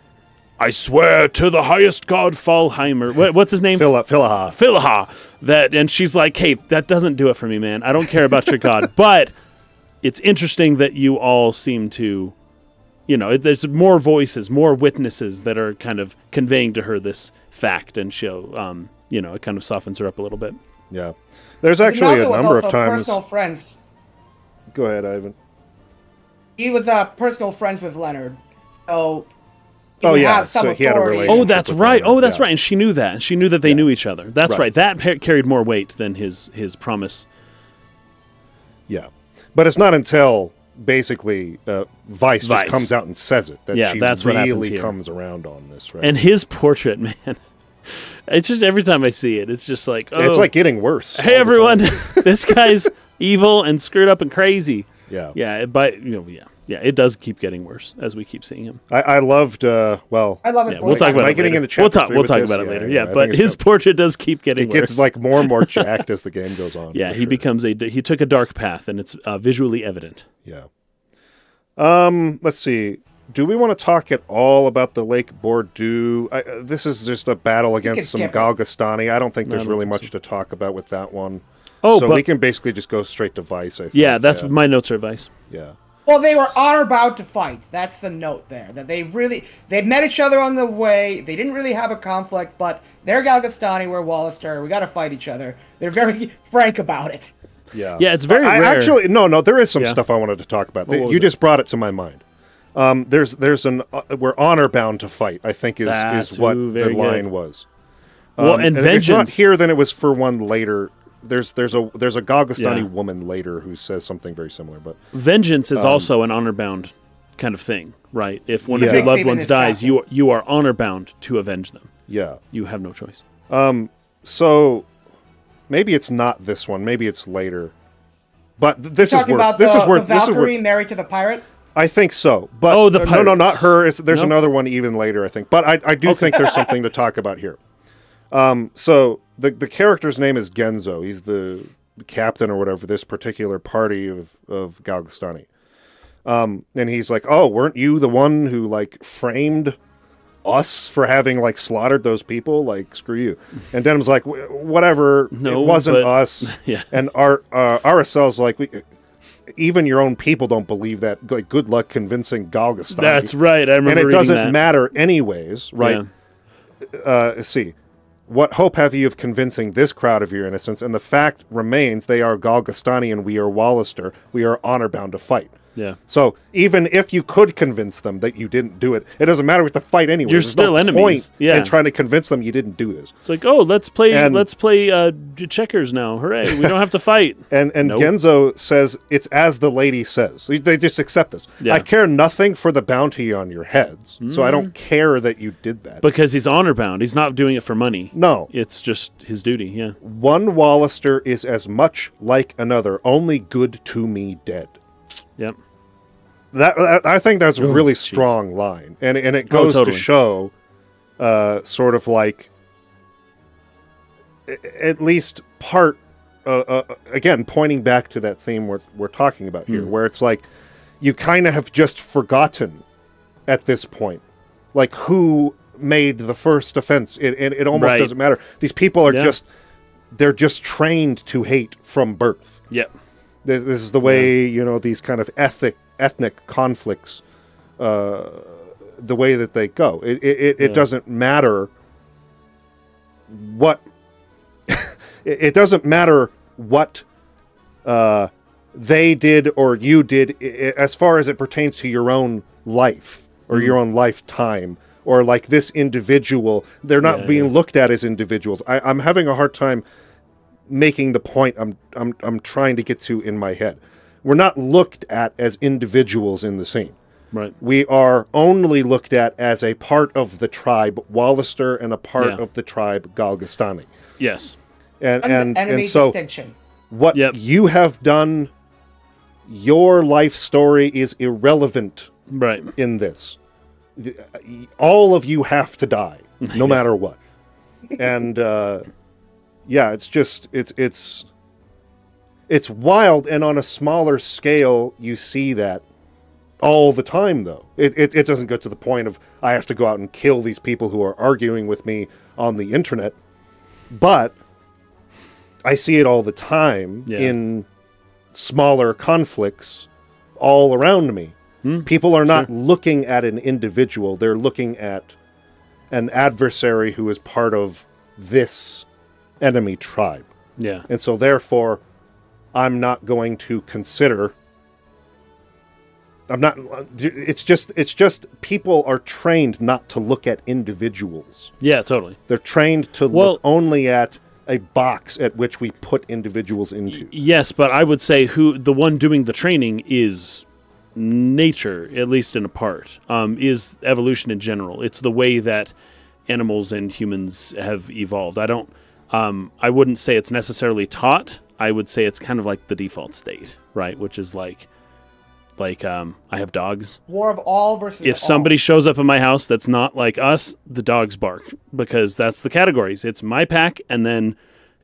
I swear to the highest god, Fallheimer. What, what's his name? Phila- Philaha. Philaha. That and she's like, hey, that doesn't do it for me, man. I don't care about your god, [LAUGHS] but it's interesting that you all seem to, you know, there's more voices, more witnesses that are kind of conveying to her this fact, and she'll, um, you know, it kind of softens her up a little bit. Yeah. There's actually Ronaldo a number of times. Personal friends. Go ahead, Ivan. He was uh, personal friends with Leonard, so. he Oh, yeah, have some so he had a relationship. Oh, that's with right. Leonard, Oh, that's yeah. right. And she knew that. She knew that they Yeah. knew each other. That's Right. right. That par- carried more weight than his his promise. Yeah. But it's not until basically uh, Vice, Vice. just comes out and says it that Yeah, she that's what happens really here. comes around on this, right? And his portrait, [LAUGHS] man. It's just every time I see it, it's just like, oh, it's like getting worse. hey everyone, [LAUGHS] this guy's [LAUGHS] evil and screwed up and crazy. Yeah. Yeah, but you know, yeah, yeah, it does keep getting worse as we keep seeing him. I, I loved, uh, well, I love his Yeah, we'll talk about I it getting later. into we'll talk. We'll talk this? about it later. yeah, Yeah, I think but his chapter- portrait does keep getting worse. it gets like more and more [LAUGHS] jacked as the game goes on. yeah, he sure. becomes a he took a dark path, and it's uh, visually evident. Yeah. Um, let's see. Do we want to talk at all about the Lake Bordeaux? I, uh, this is just a battle against some. Galgastani. I don't think there's I don't really think much to talk about with that one. Oh, so but we can basically just go straight to Vice. I think. yeah, that's yeah. my notes are Vice. yeah. Well, they were honor bound to fight. That's the note there. That they really they met each other on the way. They didn't really have a conflict, but they're Galgastani, we're Walister. We got to fight each other. They're very [LAUGHS] frank about it. Yeah. Yeah, it's very I, rare. actually no, no. There is some Yeah. stuff I wanted to talk about. What was you it? just brought it to my mind. Um, there's there's an uh, we're honor bound to fight. I think is That's- is what ooh, the very good. line was. Well, Um, and if it's not here, then it was for one later. There's there's a there's a Galgastani Yeah. woman later who says something very similar, but Vengeance is also an honor bound kind of thing, right? If one Yeah. of your loved ones dies, you you are honor bound to avenge them. yeah. You have no choice. Um, So maybe it's not this one. Maybe it's later. But th- this is Talking worth. about This the, is worth. the This is Valkyrie worth. married to the pirate. I think so. But Oh, the uh, no, no, not her. It's, there's No? another one even later, I think. But I, I do think there's something to talk about here. Um, so the the character's name is Genzo. He's the captain or whatever this particular party of of Galgastani. Um, and he's like, "Oh, weren't you the one who like framed us for having like slaughtered those people? Like, screw you." And Denam's like, "Whatever. No, it wasn't but- us." [LAUGHS] Yeah. And our uh, Arycelle's like, we, even your own people don't believe that. Like, good luck convincing Galgastani. That's right. I remember and it doesn't that. matter anyways, right? Yeah. Uh, see. What hope have you of convincing this crowd of your innocence? And the fact remains they are Galgastani and we are Walister. We are honor bound to fight. Yeah. So even if you could convince them that you didn't do it, it doesn't matter. We have to fight anyway. You're There's still no enemies. Point Yeah. in trying to convince them you didn't do this. It's like, oh, let's play And- let's play uh, checkers now. Hooray! We don't have to fight. [LAUGHS] And and Nope. Genzo says it's as the lady says. They- just accept this. Yeah. I care nothing for the bounty on your heads, so I don't care that you did that. because he's honor bound. He's not doing it for money. no, It's just his duty. Yeah. one Walister is as much like another, only good to me dead. Yep. That, I think that's a Oh, really strong line, and and it Oh, goes totally. to show, uh, sort of like, at least part, uh, uh, again, pointing back to that theme we're we're talking about here, where it's like, you kind of have just forgotten, at this point, like who made the first offense. It it, it almost Right. doesn't matter. These people are Yeah. just, they're just trained to hate from birth. Yep. This, this is the way you know these kind of ethic ethnic conflicts, uh, the way that they go. It it, it, it doesn't matter what [LAUGHS] it, it doesn't matter what uh, they did or you did as far as it pertains to your own life or your own lifetime or like this individual. They're not Yeah, being yeah. looked at as individuals. I, I'm having a hard time making the point I'm I'm I'm trying to get to in my head. We're not looked at as individuals in the scene. Right. We are only looked at as a part of the tribe Walister and a part Yeah. of the tribe Galgastani. Yes. And And, and enemy and so distinction. what Yep. you have done your life story is irrelevant Right. in this. All of you have to die, no [LAUGHS] matter what. And uh, yeah, it's just it's it's it's wild, and on a smaller scale, you see that all the time. Though it, it it doesn't go to the point of I have to go out and kill these people who are arguing with me on the internet, but I see it all the time Yeah. in smaller conflicts all around me. Hmm. People are not looking at an individual, they're looking at an adversary who is part of this enemy tribe. Yeah. And so therefore I'm not going to consider I'm not it's just it's just people are trained not to look at individuals. Yeah. Totally. They're trained to Well- look only at a box at which we put individuals into. Yes, but I would say who the one doing the training is nature, at least in a part, um, is evolution in general. It's the way that animals and humans have evolved. I don't. Um, I wouldn't say it's necessarily taught. I would say it's kind of like the default state, right? Which is like, like um, I have dogs. War of all versus If all. somebody shows up in my house that's not like us, the dogs bark because that's the categories. It's my pack, and then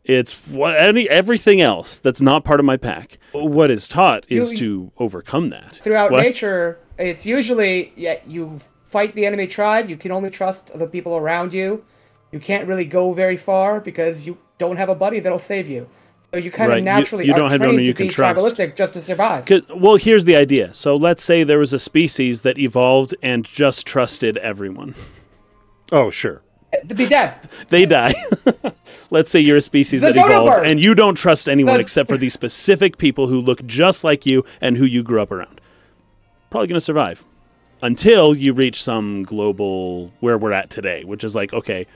it's what any everything else that's not part of my pack. What is taught is You- to overcome that. throughout What? nature, it's usually yeah you fight the enemy tribe. You can only trust the people around you. You can't really go very far because you don't have a buddy that'll save you. So you kind Right, of naturally you are don't have trained anyone you to can be trust. tribalistic just to survive. Well, here's the idea. So let's say there was a species that evolved and just trusted everyone. Oh, sure. To be dead. They die. [LAUGHS] let's say you're a species The that evolved bird. and you don't trust anyone The- except for [LAUGHS] these specific people who look just like you and who you grew up around. Probably going to survive until you reach some global where we're at today, which is like, okay,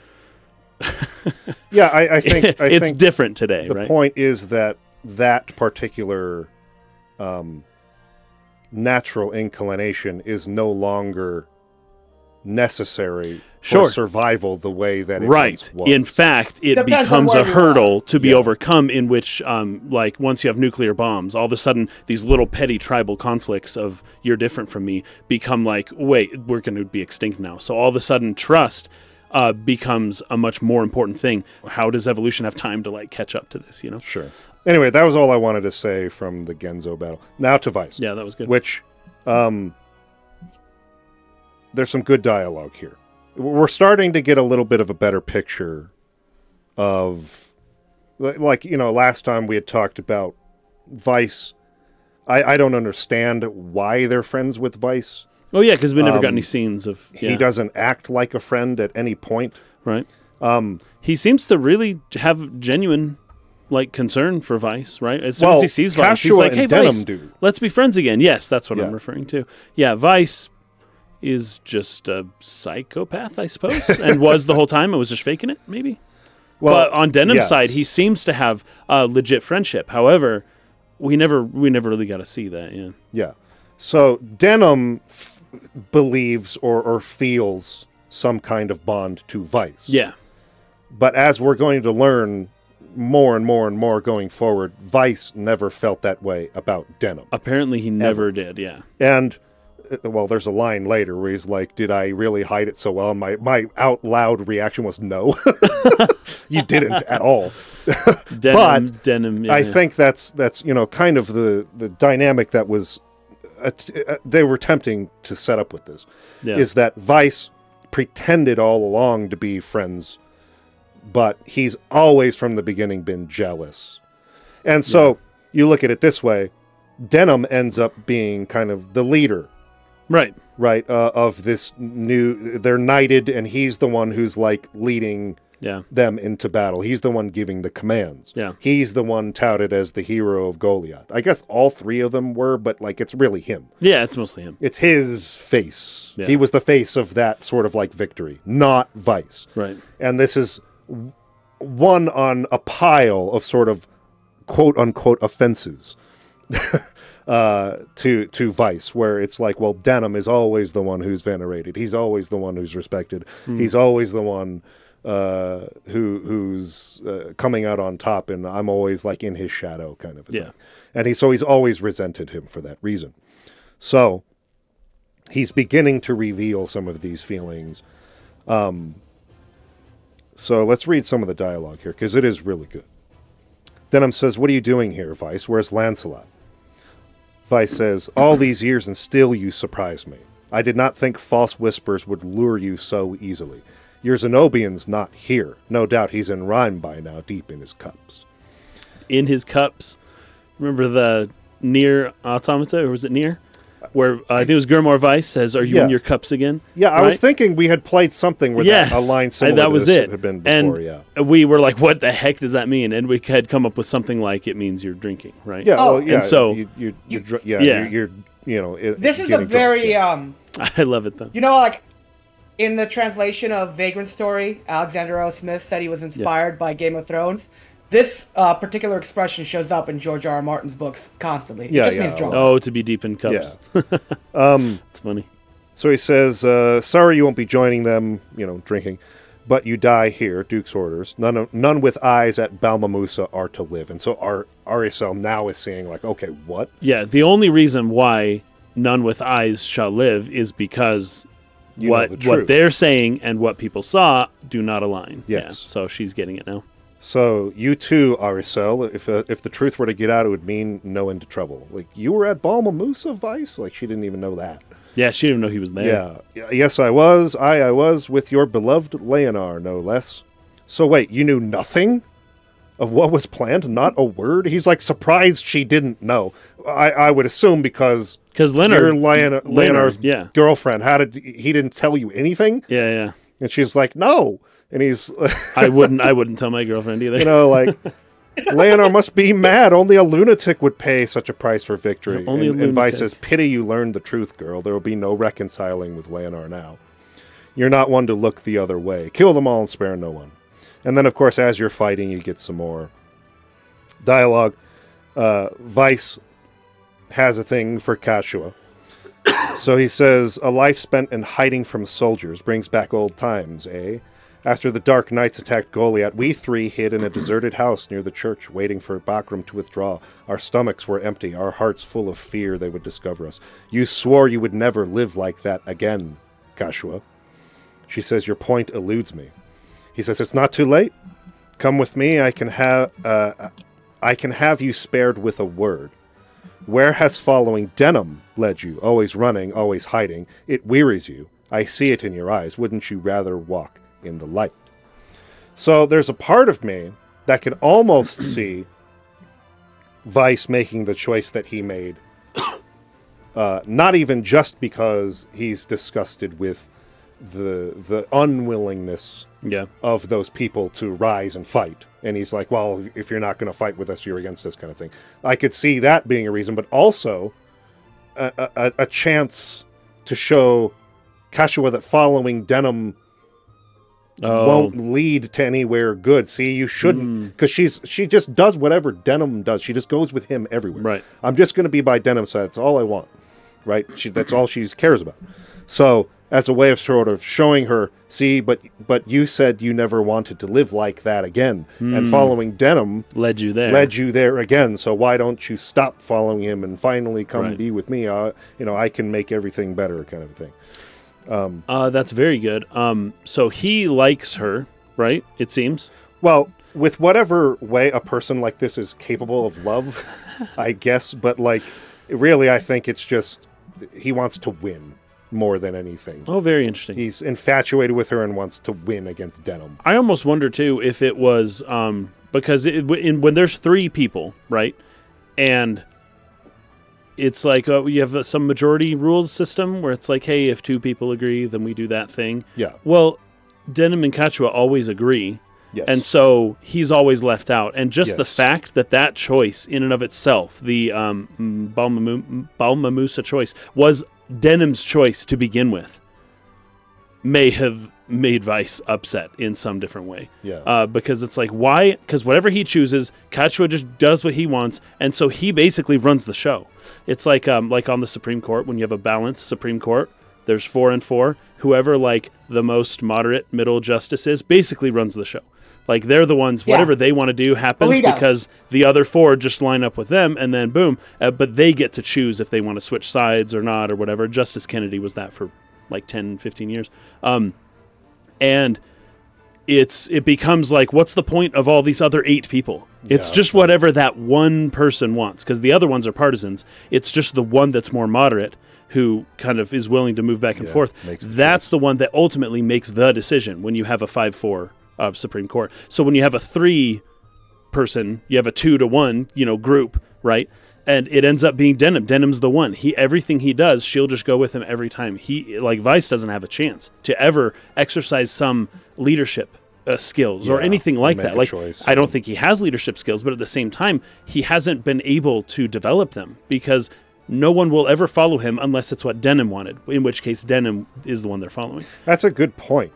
Yeah, I, I think [LAUGHS] I it's think different today, the right? point is that that particular um, natural inclination is no longer necessary Sure. for survival the way that it Right. once was. In fact, it Depends becomes a hurdle to be Yeah. overcome. In which, um, like, once you have nuclear bombs, all of a sudden these little petty tribal conflicts of "you're different from me" become like, "Wait, we're going to be extinct now." So all of a sudden, trust uh, becomes a much more important thing. How does evolution have time to like catch up to this? You know? Sure. Anyway, that was all I wanted to say from the Genzo battle. Now to Vice. Yeah, that was good. which um, there's some good dialogue here. We're starting to get a little bit of a better picture of, like you know, last time we had talked about Vice. I, I don't understand why they're friends with Vice. Oh yeah, because we never got um, any scenes of He doesn't act like a friend at any point. right. Um, he seems to really have genuine like concern for Vice, right? As soon Well, as he sees Vice, he's like, "Hey, Vice, do. let's be friends again." Yes, that's what Yeah. I'm referring to. Yeah, Vice is just a psychopath, I suppose, [LAUGHS] and was the whole time. It was just faking it, maybe. Well, but on Denam's yes. side, he seems to have a legit friendship. However, we never we never really got to see that. Yeah. Yeah. So Denam believes or, or feels some kind of bond to Vice. Yeah. But as we're going to learn more and more and more going forward, Vice never felt that way about Denam. Apparently, he never did. Yeah. And uh, well, there's a line later where he's like, "Did I really hide it so well?" My my out loud reaction was, "No, [LAUGHS] you didn't at all." [LAUGHS] Denam. But Denam. Yeah, I yeah. think that's that's you know kind of the the dynamic that was they were attempting to set up with this Yeah. is that Vice pretended all along to be friends, but he's always from the beginning been jealous, and so you look at it this way: Denam ends up being kind of the leader right. right uh, of this new they're knighted and he's the one who's like leading Yeah. them into battle he's the one giving the commands Yeah. he's the one touted as the hero of goliath i guess all three of them were but like it's really him Yeah. It's mostly him. it's his face Yeah. he was the face of that sort of like victory not vice Right. and this is one on a pile of sort of quote unquote offenses [LAUGHS] uh, to to Vice, where it's like, well, Denam is always the one who's venerated. He's always the one who's respected. He's always the one uh, who who's uh, coming out on top, and I'm always like in his shadow, kind of. A Yeah. thing. And he so he's always resented him for that reason. So he's beginning to reveal some of these feelings. Um, so let's read some of the dialogue here because it is really good. Denam says, What are you doing here, Vice? Where's Lancelot? Vice says, All these years and still you surprise me. I did not think false whispers would lure you so easily. Your Zenobian's not here. No doubt he's in Rhime by now, deep in his cups. In his cups. Remember the NieR: Automata, or was it near? Where uh, I think it was Gurmore Vice says, "Are you Yeah. in your cups again?" Yeah, I was thinking we had played something where yes, that, a line I- similar that to was this it. had been before, and yeah. we were like, "What the heck does that mean?" And we had come up with something like, "It means you're drinking, right?" Yeah, Oh. well, yeah. And so- you, you, you, dr- yeah, Yeah. You're, you're, you know, it, This is a getting drunk, very yeah. um [LAUGHS] I love it though. You know, like in the translation of Vagrant Story, Alexander O. Smith said he was inspired by Game of Thrones. This uh, particular expression shows up in George R. R. Martin's books constantly. Yeah, it just yeah, means drunk. Oh, to be deep in cups. Yeah. [LAUGHS] um, [LAUGHS] It's funny. So he says, uh, "Sorry, you won't be joining them. You know, drinking, but you die here. Duke's orders. None, of, none with eyes at Balmamusa are to live." And so our Arycelle now is saying, like, okay, what? Yeah, the only reason why none with eyes shall live is because You what the what they're saying and what people saw do not align. Yeah, Yes. so she's getting it now. So you too, Arycelle. If uh, if the truth were to get out, it would mean no end to trouble. Like you were at Balmamusa, Vice. Like she didn't even know that. Yeah, she didn't even know he was there. Yeah. Yes, I was. I, I was with your beloved Leonar, no less. So wait, you knew nothing of what was planned? Not a word? He's like surprised she didn't know. I, I would assume because because Leonard, you're Leon- Leonar's yeah, girlfriend. How did he didn't tell you anything? yeah, yeah. And she's like, no. And he's, [LAUGHS] I wouldn't, I wouldn't tell my girlfriend either. you know, like, [LAUGHS] Leonar must be mad. Only a lunatic would pay such a price for victory. Only a and, and Vice says, pity you learned the truth, girl. There will be no reconciling with Leonar now. You're not one to look the other way. Kill them all and spare no one. And then, of course, as you're fighting, you get some more dialogue. Uh, Vice has a thing for Kachua. so he says, A life spent in hiding from soldiers brings back old times, eh? After the Dark Knights attacked Goliath, we three hid in a deserted house near the church, waiting for Bakram to withdraw. Our stomachs were empty, our hearts full of fear they would discover us. You swore you would never live like that again, Kachua. She says, Your point eludes me. He says, It's not too late. Come with me, I can have uh, I can have you spared with a word. Where has following Denam led you? Always running, always hiding. It wearies you. I see it in your eyes. Wouldn't you rather walk in the light? So there's a part of me that can almost [CLEARS THROAT] see Vice making the choice that he made. [COUGHS] Uh, not even just because he's disgusted with the the unwillingness Yeah. of those people to rise and fight. And he's like, well, if you're not going to fight with us, you're against us, kind of thing. I could see that being a reason, but also a, a, a chance to show Kachua that following Denam Oh, won't lead to anywhere good. See, you shouldn't, hmm. because she's she just does whatever Denam does. She just goes with him everywhere. Right. I'm just going to be by Denam's side. That's all I want. Right. She, that's all she cares about. So, as a way of sort of showing her, see, but but you said you never wanted to live like that again, and following Denam led you there. led you there again. So why don't you stop following him and finally come Right. be with me? Uh, you know, I can make everything better, kind of thing. Uh, that's very good. Um, so he likes her, right? It seems. Well, with whatever way a person like this is capable of love, [LAUGHS] I guess, but like really I think it's just he wants to win more than anything. Oh, very interesting. He's infatuated with her and wants to win against Denam. I almost wonder too if it was um, because it, in, when there's three people, right, and it's like uh, you have uh, some majority rules system where it's like, hey, if two people agree, then we do that thing. Yeah. Well, Denam and Kachua always agree, Yes. and so he's always left out. And just the fact that that choice, in and of itself, the um, Balmamu- Balmamusa choice, was Denam's choice to begin with, may have made Vice upset in some different way. Yeah. Uh, because it's like, why? Because whatever he chooses, Kachua just does what he wants, and so he basically runs the show. It's like um, like on the Supreme Court when you have a balanced Supreme Court. There's four and four. Whoever like the most moderate middle justice is basically runs the show. Like they're the ones. Yeah. Whatever they want to do happens Alito. because the other four just line up with them, and then boom. Uh, but they get to choose if they want to switch sides or not or whatever. Justice Kennedy was that for like 10, 15 years. Um, and it's it becomes like what's the point of all these other eight people it's Yeah, just whatever that one person wants because the other ones are partisans it's just the one that's more moderate who kind of is willing to move back and Yeah, forth makes the that's the one that ultimately makes the decision when you have a 5-4 uh, supreme court. So when you have a three person you have a two to one you know group right? And it ends up being denam denam's the one. He everything he does she'll just go with him every time. He like vice doesn't have a chance to ever exercise some leadership uh, skills or anything like that. like choice. i don't think he has leadership skills but at the same time he hasn't been able to develop them because no one will ever follow him unless it's what denam wanted in which case denam is the one they're following. That's a good point.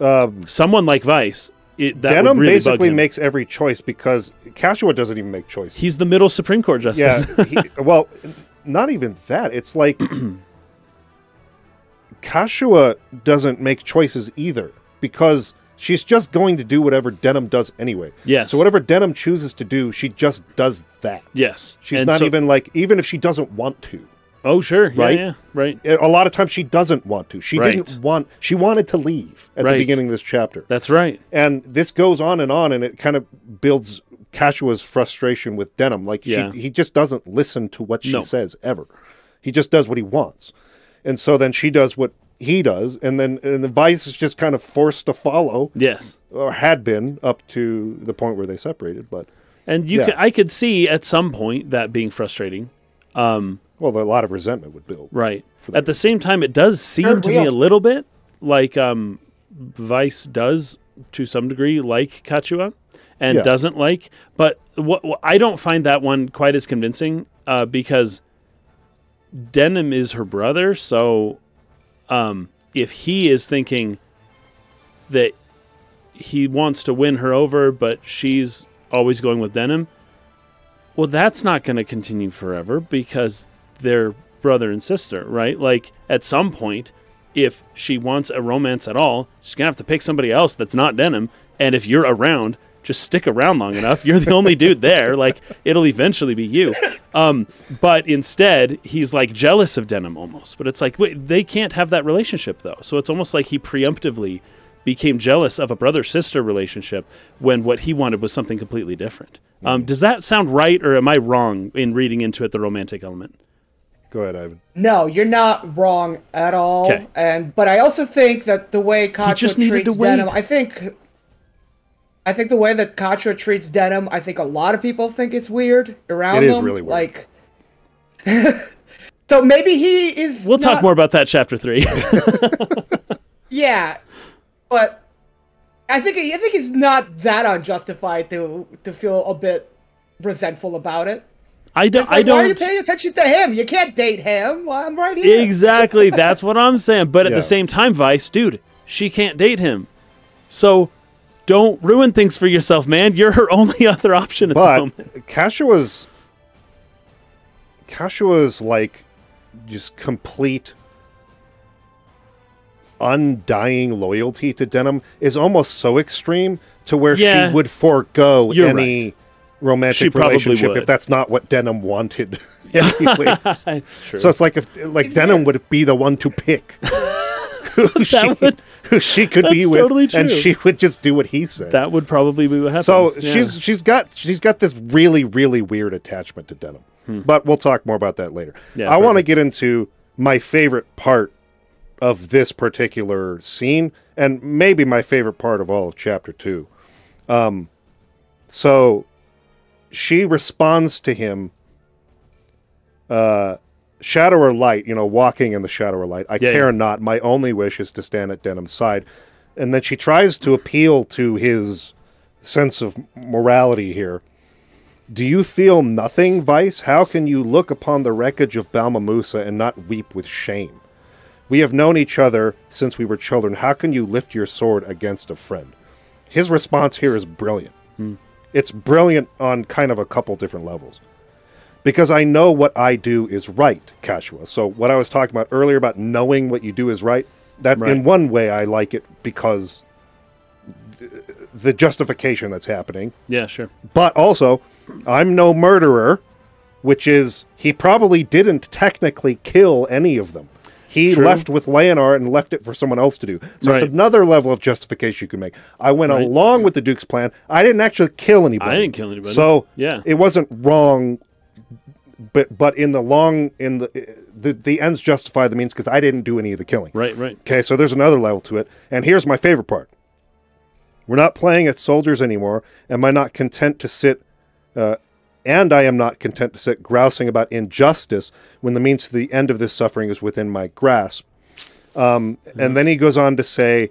Um, someone like vice it, that Denam really basically makes every choice because Kachua doesn't even make choices. he's the middle supreme court justice Yeah. he, [LAUGHS] well, not even that. It's like [CLEARS THROAT] Kachua doesn't make choices either because she's just going to do whatever Denam does anyway. Yes. So whatever Denam chooses to do, she just does that. yes She's And not so- even like even if she doesn't want to. Oh, sure. Yeah, Right? Yeah, right. A lot of times she doesn't want to. She Right. didn't want. She wanted to leave at Right. the beginning of this chapter. That's right. and this goes on and on and it kind of builds Kachua's frustration with Denam like Yeah. she, he just doesn't listen to what she No. says ever he just does what he wants and so then she does what he does and then and the vice is just kind of forced to follow Yes. or had been up to the point where they separated but And you Yeah. could, I could see at some point that being frustrating. Um, well a lot of resentment would build Right. that At the same time, it does seem Sure, to me a little bit like um, Vice does, to some degree, like Kachua and Yeah. doesn't like. But what, what I don't find that one quite as convincing uh, because Denam is her brother. So um, if he is thinking that he wants to win her over, but she's always going with Denam, well, that's not going to continue forever because they're brother and sister, right? Like at some point, if she wants a romance at all, she's gonna have to pick somebody else that's not denam. And if you're around, just stick around long enough. You're the only dude there. Like it'll eventually be you. Um, but instead, he's like jealous of denam almost. But it's like wait, they can't have that relationship though. So it's almost like he preemptively became jealous of a brother sister relationship when what he wanted was something completely different. Um, does that sound right, or am I wrong in reading into it the romantic element? Go ahead Ivan No, you're not wrong at all. 'Kay. And but I also think that the way Kachua just treats. Denam, I think, I think the way that Kachua treats Denam, I think a lot of people think it's weird around It is him. really weird. Like, [LAUGHS] so maybe he is. We'll talk more about that chapter three. [LAUGHS] Yeah, but I think I think he's not that unjustified to to feel a bit resentful about it. I don't. Like, I don't. Why are you paying attention to him? You can't date him. Well, I'm right here. Exactly. [LAUGHS] That's what I'm saying. But at Yeah. the same time, Vice, dude, she can't date him. So don't ruin things for yourself, man. You're her only [LAUGHS] other option at the But moment. Kachua's Kachua's like just complete undying loyalty to Denam is almost so extreme to where Yeah. she would forego any right. Romantic She relationship would. if that's not what Denam wanted. [LAUGHS] anyway. [LAUGHS] That's true. so it's like if like Denam would be the one to pick [LAUGHS] who she, would- who she could be with totally and she would just do what he said. that would probably be what happens. So Yeah. she's she's got she's got this really really weird attachment to denam, but we'll talk more about that later. Hmm. Yeah, I want to get into my favorite part of this particular scene, and maybe my favorite part of all of chapter two. Um, so she responds to him. Uh, shadow or light, you know, walking in the shadow or light. I Yeah, care yeah. not. My only wish is to stand at Denam's side. And then she tries to appeal to his sense of morality here. Do you feel nothing, Vice? How can you look upon the wreckage of Balmamusa and not weep with shame? We have known each other since we were children. How can you lift your sword against a friend? His response here is brilliant. It's brilliant on kind of a couple different levels. Because I know what I do is right, Kachua. So what I was talking about earlier about knowing what you do is right, that's in one way I like it because the justification that's happening. yeah, sure. But also, I'm no murderer, which is he probably didn't technically kill any of them. He True. left with Leonard and left it for someone else to do. So Right. it's another level of justification you can make. I went Right. along with the Duke's plan. I didn't actually kill anybody. I didn't kill anybody. So Yeah. it wasn't wrong. But but in the long in the the, the ends justify the means because I didn't do any of the killing. Right, right. Okay, so there's another level to it. And here's my favorite part. We're not playing as soldiers anymore. Am I not content to sit, uh, and I am not content to sit grousing about injustice when the means to the end of this suffering is within my grasp? Um, And then he goes on to say,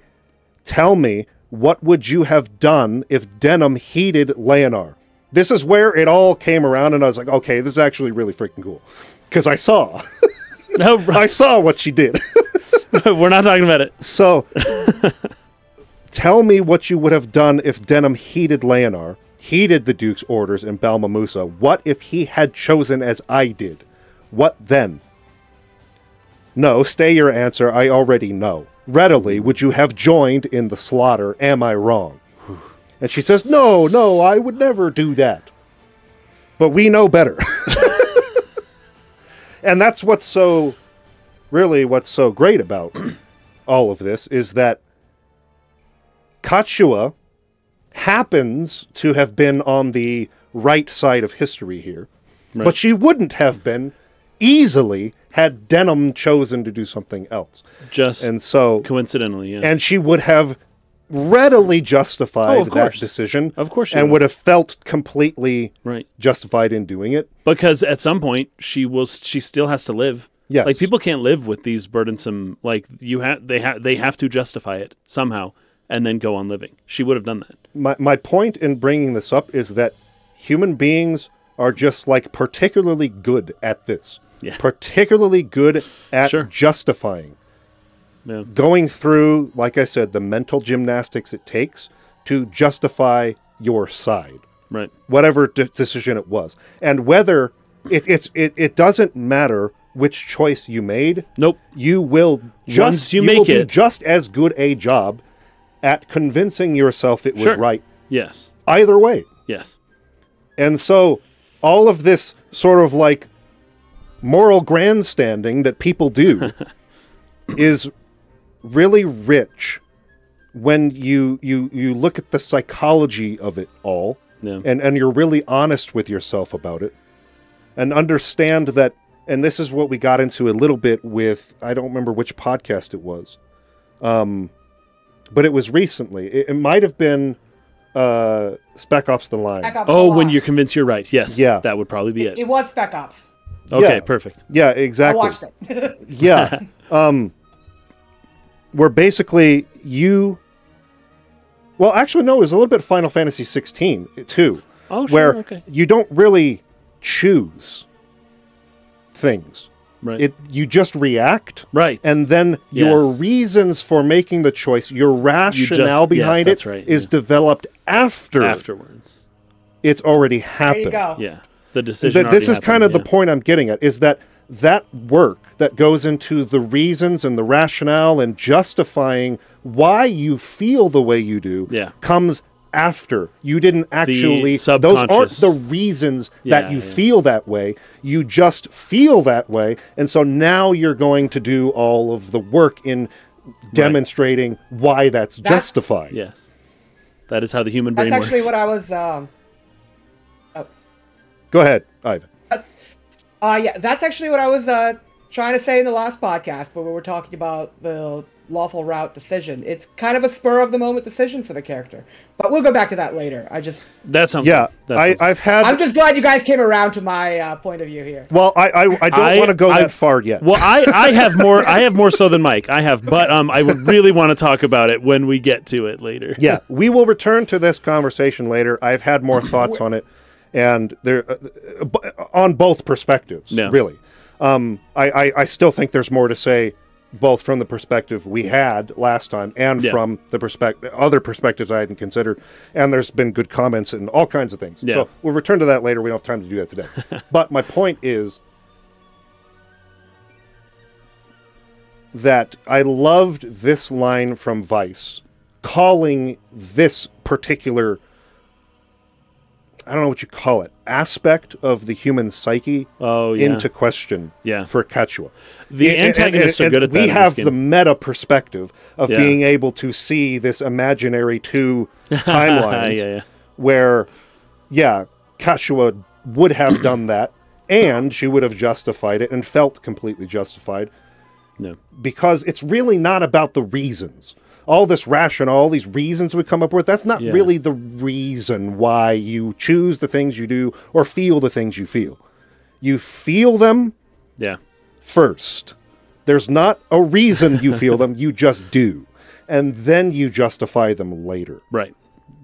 Tell me, what would you have done if Denam heeded Leonar? This is where it all came around, and I was like, okay, this is actually really freaking cool. Because I saw, [LAUGHS] No, right. I saw what she did. [LAUGHS] we're not talking about it. So, [LAUGHS] tell me what you would have done if Denam heeded Leonar, heeded the Duke's orders in Balmamusa. What if he had chosen as I did? What then? No, stay your answer. I already know. Readily would you have joined in the slaughter? Am I wrong? And she says, No, no, I would never do that. But we know better. [LAUGHS] and that's what's so, really, what's so great about [CLEARS THROAT] all of this is that Kachua happens to have been on the right side of history here, Right. but she wouldn't have been easily had Denam chosen to do something else. Just And so, coincidentally, yeah. and she would have readily justified Oh, that decision. Of course she and would. would have felt completely right. justified in doing it. Because at some point she will she still has to live. Yes. Like people can't live with these burdensome like you have they have they have to justify it somehow and then go on living. She would have done that. my, my point in bringing this up is that human beings are just like particularly good at this. Yeah. Particularly good at Sure. justifying. Yeah. Going through, like I said, the mental gymnastics it takes to justify your side, Right. whatever de- decision it was. And whether it, it's, it, it doesn't matter which choice you made, Nope. you will just Once you will make do it- just as good a job at convincing yourself it was Sure. right Yes. either way. Yes. And so all of this sort of like moral grandstanding that people do [LAUGHS] is really rich when you you you look at the psychology of it all Yeah. and and you're really honest with yourself about it and understand that and this is what we got into a little bit with I don't remember which podcast it was um but it was recently it, it might have been uh Spec Ops the Line Spec Ops Oh, a when you're convinced you're right. Yes. Yeah. That would probably be it. It was Spec Ops. Okay, Yeah. perfect. yeah Exactly. I exactly watched it. [LAUGHS] yeah [LAUGHS] um where basically you. Well, actually, no. It was a little bit Final Fantasy 16 too, Oh, sure. where okay. you don't really choose things. Right. It you just react, right. and then your reasons for making the choice, your rationale yes, behind that's it, is right, yeah. developed after Afterwards. it's already There happened. you go. Yeah. The decision. Th- this already is kind of happened, the point I'm getting at is that that work that goes into the reasons and the rationale and justifying why you feel the way you do Yeah. comes after you didn't actually those aren't the reasons that you yeah. feel that way you just feel that way and so now you're going to do all of the work in demonstrating why that's justified Yes. That is how the human brain works. That's actually works. what I was. Um, go ahead ivan uh, yeah, that's actually what I was uh, trying to say in the last podcast, but we were talking about the lawful route decision. It's kind of a spur of the moment decision for the character, but we'll go back to that later. I just, that sounds. yeah good. That I, sounds I've had I'm just glad you guys came around to my uh, point of view here. well i i, I don't I- want to go I've- that far yet Well, I, I have [LAUGHS] more. I have more so than Mike. I have, but um, I would really want to talk about it when we get to it later. yeah, we will return to this conversation later. I've had more [COUGHS] thoughts on it, and there uh, uh, b- on both perspectives. Yeah. Really, um, I, I I still think there's more to say, both from the perspective we had last time and Yeah. from the perspective other perspectives I hadn't considered. And there's been good comments and all kinds of things. Yeah. So we'll return to that later. We don't have time to do that today. [LAUGHS] but my point is. that I loved this line from Vice, calling this particular, I don't know what you call it, aspect of the human psyche Oh yeah. into question Yeah. for Kachua. The And- and- antagonists and- are good at that. We have the meta perspective of Yeah. being able to see this imaginary two [LAUGHS] timelines yeah. where, yeah, Kachua would have done [COUGHS] that, and she would have justified it and felt completely justified No. because it's really not about the reasons. All this rationale, all these reasons we come up with, that's not Yeah. really the reason why you choose the things you do or feel the things you feel. You feel them Yeah. first. There's not a reason you [LAUGHS] feel them, you just do. And then you justify them later. Right.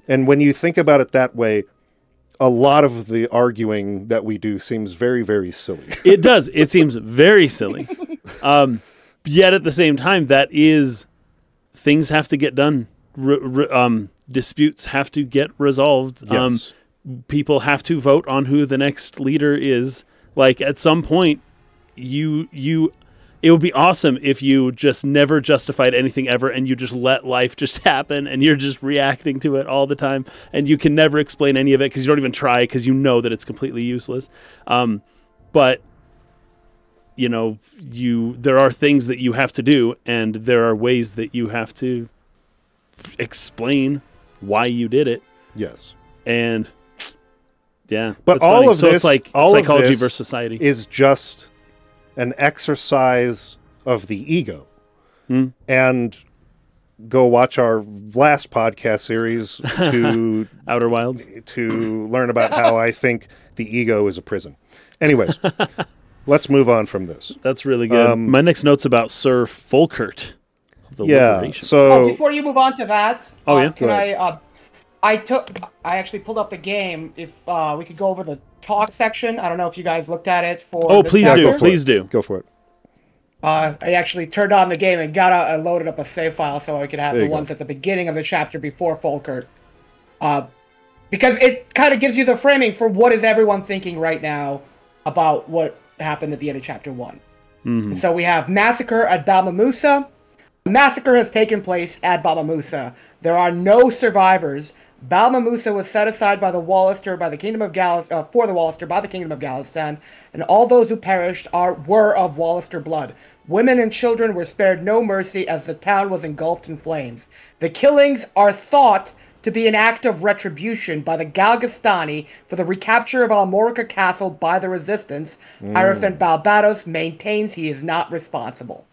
And when you think about it that way, a lot of the arguing that we do seems very, very silly. It does. It [LAUGHS] seems very silly. [LAUGHS] Um, yet at the same time, that is things have to get done. Um, disputes have to get resolved. Um, people have to vote on who the next leader is. Like at some point, you you. It would be awesome if you just never justified anything ever and you just let life just [LAUGHS] happen and you're just reacting to it all the time and you can never explain any of it because you don't even try because you know that it's completely useless. Um, but you know you there are things that you have to do and there are ways that you have to explain why you did it yes. and yeah But all funny. of so this- it's like all of psychology this versus society is just an exercise of the ego. Hmm. And go watch our last podcast series to [LAUGHS] outer wilds to learn about how I think the ego is a prison. Anyways, [LAUGHS] let's move on from this. that's really good my next note's about sir folkert the Um, Yeah. liberation Oh, So before you move on to that, Oh, uh, yeah? can I? Uh, I took. I actually pulled up the game. If uh, we could go over the talk section, I don't know if you guys looked at it for. oh please Yeah, do go please it. do go for it. Uh, I actually turned on the game and got out, uh, loaded up a save file so I could have There the you go. ones at the beginning of the chapter before Folkert. Uh, because it kind of gives you the framing for what is everyone thinking right now about what happened at the end of chapter one. Mhm. So we have massacre at Balmamusa. Massacre has taken place at Balmamusa. There are no survivors. Balmamusa was set aside by the Walister, by the Kingdom of Gal, uh, for the Walister, by the Kingdom of Galistan, and all those who perished are were of Walister blood. Women and children were spared no mercy as the town was engulfed in flames. The killings are thought to be an act of retribution by the Galgastani for the recapture of Almorica Castle by the resistance. Hierophant Balbatos maintains he is not responsible.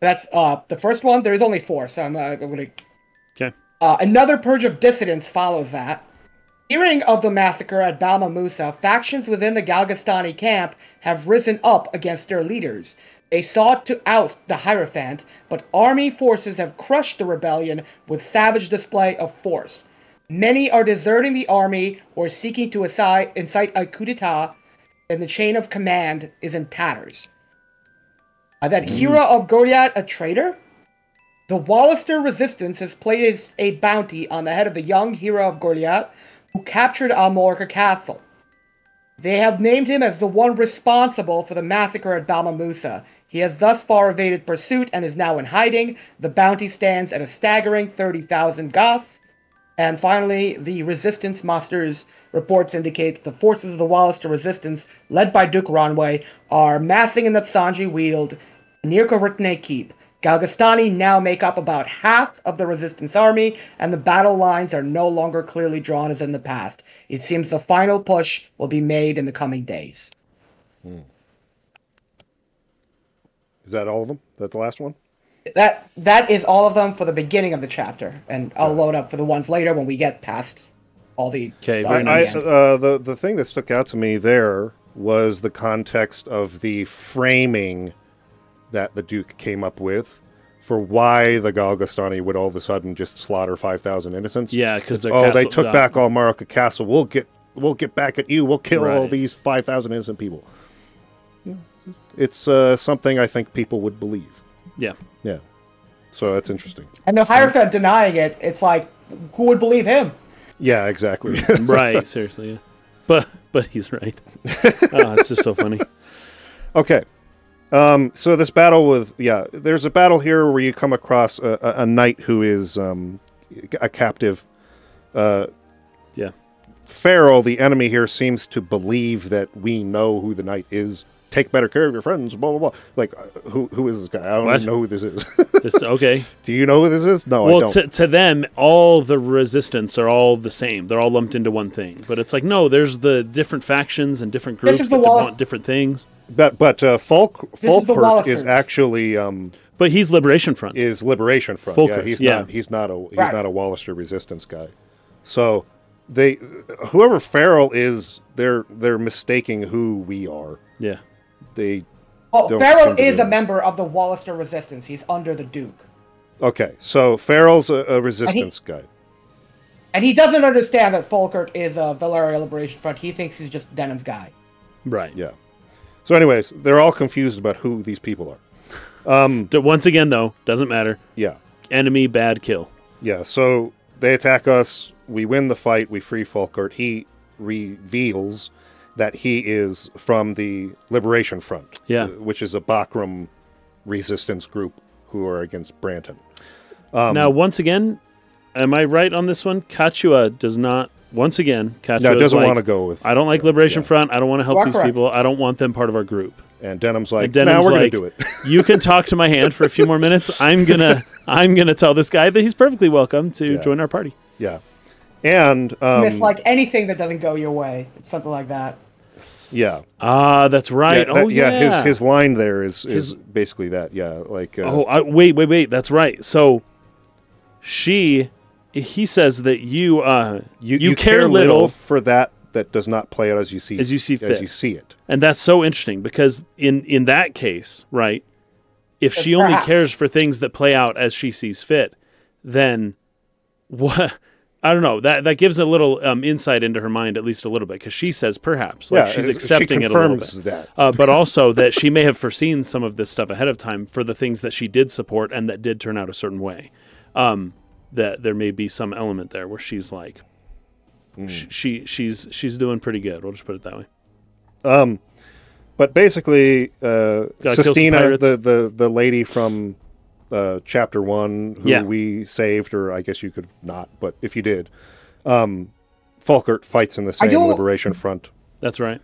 That's uh, the first one. There's only four, so I'm, uh, I'm going to okay uh, another purge of dissidents follows that. Hearing of the massacre at Balmamusa, factions within the Galgastani camp have risen up against their leaders. They sought to oust the Hierophant, but army forces have crushed the rebellion with savage display of force. Many are deserting the army or seeking to incite a coup d'etat, and the chain of command is in tatters. Uh, that Hero of Goliath a traitor? The Walister resistance has placed a bounty on the head of the young hero of Goliath who captured Almorica Castle. They have named him as the one responsible for the massacre at Balmamusa. He has thus far evaded pursuit and is now in hiding. The bounty stands at a staggering 30,000 Goth. And finally, the resistance musters reports indicate that the forces of the Walister resistance, led by Duke Ronwey, are massing in the Psanji Weald near Koritne Keep. Galgastani now make up about half of the resistance army, and the battle lines are no longer clearly drawn as in the past. It seems the final push will be made in the coming days. Hmm. Is that all of them? That the last one? That that is all of them for the beginning of the chapter, and I'll load up for the ones later when we get past all the. Okay, stuff very at I, the uh, the the thing that stuck out to me there was the context of the framing that the Duke came up with for why the Galgastani would all of a sudden just slaughter five thousand innocents. Yeah, because oh, they took uh, back Almorica Castle. We'll get we'll get back at you. We'll kill all these five thousand innocent people. Yeah, It's uh, something I think people would believe. Yeah. Yeah, so that's interesting. and the Hierophant denying it, it's like, who would believe him? Yeah, exactly. [LAUGHS] [LAUGHS] Right. seriously. Yeah. But but he's right. [LAUGHS] oh, it's just so funny. Okay. Um, so this battle with yeah, there's a battle here where you come across a, a, a knight who is um, a captive. Uh, Yeah. Farrell, the enemy here, seems to believe that we know who the knight is. Take better care of your friends. Blah blah blah. Like, uh, who who is this guy? I don't What? even know who this is. [LAUGHS] This okay. [LAUGHS] Do you know who this is? No, I well, don't. to, to them, all the resistance are all the same. They're all lumped into one thing. But it's like, no, there's the different factions and different This groups is the that Wallace- want different things. but but uh, Falk This is the Falkirk is Walisters. actually um, But he's Liberation Front. is Liberation Front. yeah, Falkirk, he's yeah. not he's not a he's Right. not a Walister resistance guy. So they whoever Farrell is, they're they're mistaking who we are. yeah. They Well, Don't Farrell is a member of the Walister Resistance. He's under the Duke. okay. So Farrell's a, a resistance guy. And he doesn't understand that Falkirk is a Valeria Liberation Front. He thinks he's just Denam's guy. Right. Yeah. So, anyways, they're all confused about who these people are. Um, [LAUGHS] Once again, though, doesn't matter. Yeah. Enemy, bad kill. Yeah. So they attack us. We win the fight. We free Falkirk. He reveals that he is from the Liberation Front. Yeah. uh, Which is a Bakram resistance group who are against Brantyn. Um, now, once again, am I right on this one? Kachua does not. Once again, Kachua No, doesn't like, want to go with. I don't like yeah, Liberation yeah. Front. I don't want to help You are these correct. people. I don't want them part of our group. And Denam's like, And Denam's "Nah, we're like, gonna do it." [LAUGHS] you can talk to my hand for a few more minutes. I'm gonna, [LAUGHS] I'm gonna tell this guy that he's perfectly welcome to Yeah. join our party. yeah. And um, Miss like anything that doesn't go your way. Something like that. Yeah, Ah, that's right. yeah, that- oh yeah. His his line there is is His- basically that. Yeah, like uh, Oh, I, wait, wait, wait. That's right. So, she, he says that you, uh, you, you, care, little, for that that does not play out as you see As you see as you see it. and that's so interesting because in in that case, right? If she only cares for things that play out as she sees fit, then [LAUGHS] what? I don't know. That that gives a little um, insight into her mind, at least a little bit, because she says perhaps, like yeah, she's she accepting it a little confirms bit. that. uh, but also that she may have foreseen some of this stuff ahead of time for the things that she did support and that did turn out a certain way. Um, that there may be some element there where she's like, sh- she she's she's doing pretty good. We'll just put it that way. But basically, uh, Gotta kill some Sistina, the, the the lady from uh, chapter one, who Yeah. we saved, or I guess you could not, but if you did, um, Falkert fights in the same do- Liberation Front. That's right.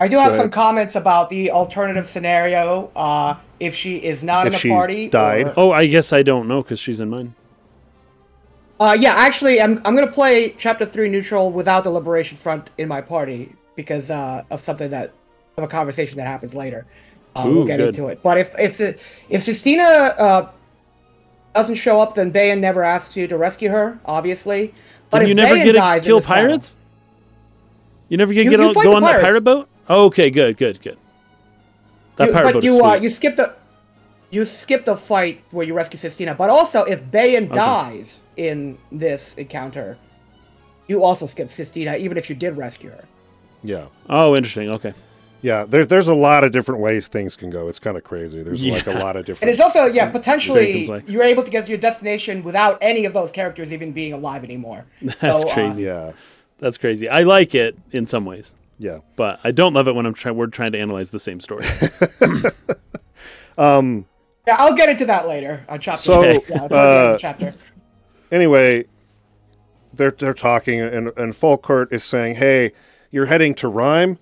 I do have Go some comments about the alternative scenario. Uh, if she is not If in the she's party, died. or- Oh, I guess I don't know because she's in mine. Uh, yeah, actually, I'm I'm gonna play chapter three neutral without the Liberation Front in my party because uh, of something that of a conversation that happens later. Uh, Ooh, we'll get good. into it. But if if if Sistina uh, doesn't show up, then Bayan never asks you to rescue her, obviously. But Did if you never Bayan get to dies kill this battle- pirates? You never get You- get you on, go the on that pirate boat? Oh, okay, good, good, good. That you, pirate but boat you is uh, sweet. you skip the you skip the fight where you rescue Sistina, but also if Bayan dies in this encounter, you also skip Sistina, even if you did rescue her. Yeah. Oh, interesting. Okay. Yeah, there's there's a lot of different ways things can go. It's kind of crazy. There's like a lot of different. And it's also, yeah, potentially complex. you're able to get to your destination without any of those characters even being alive anymore. [LAUGHS] That's So, uh, crazy. yeah, That's crazy. I like it in some ways, yeah. but I don't love it when I'm trying. We're trying to analyze the same story. [LAUGHS] [LAUGHS] Yeah, I'll get into that later on chapter. So, yeah, the end of uh, chapter. Anyway, they're they're talking, and and Falkert is saying, "Hey, you're heading to Rhime.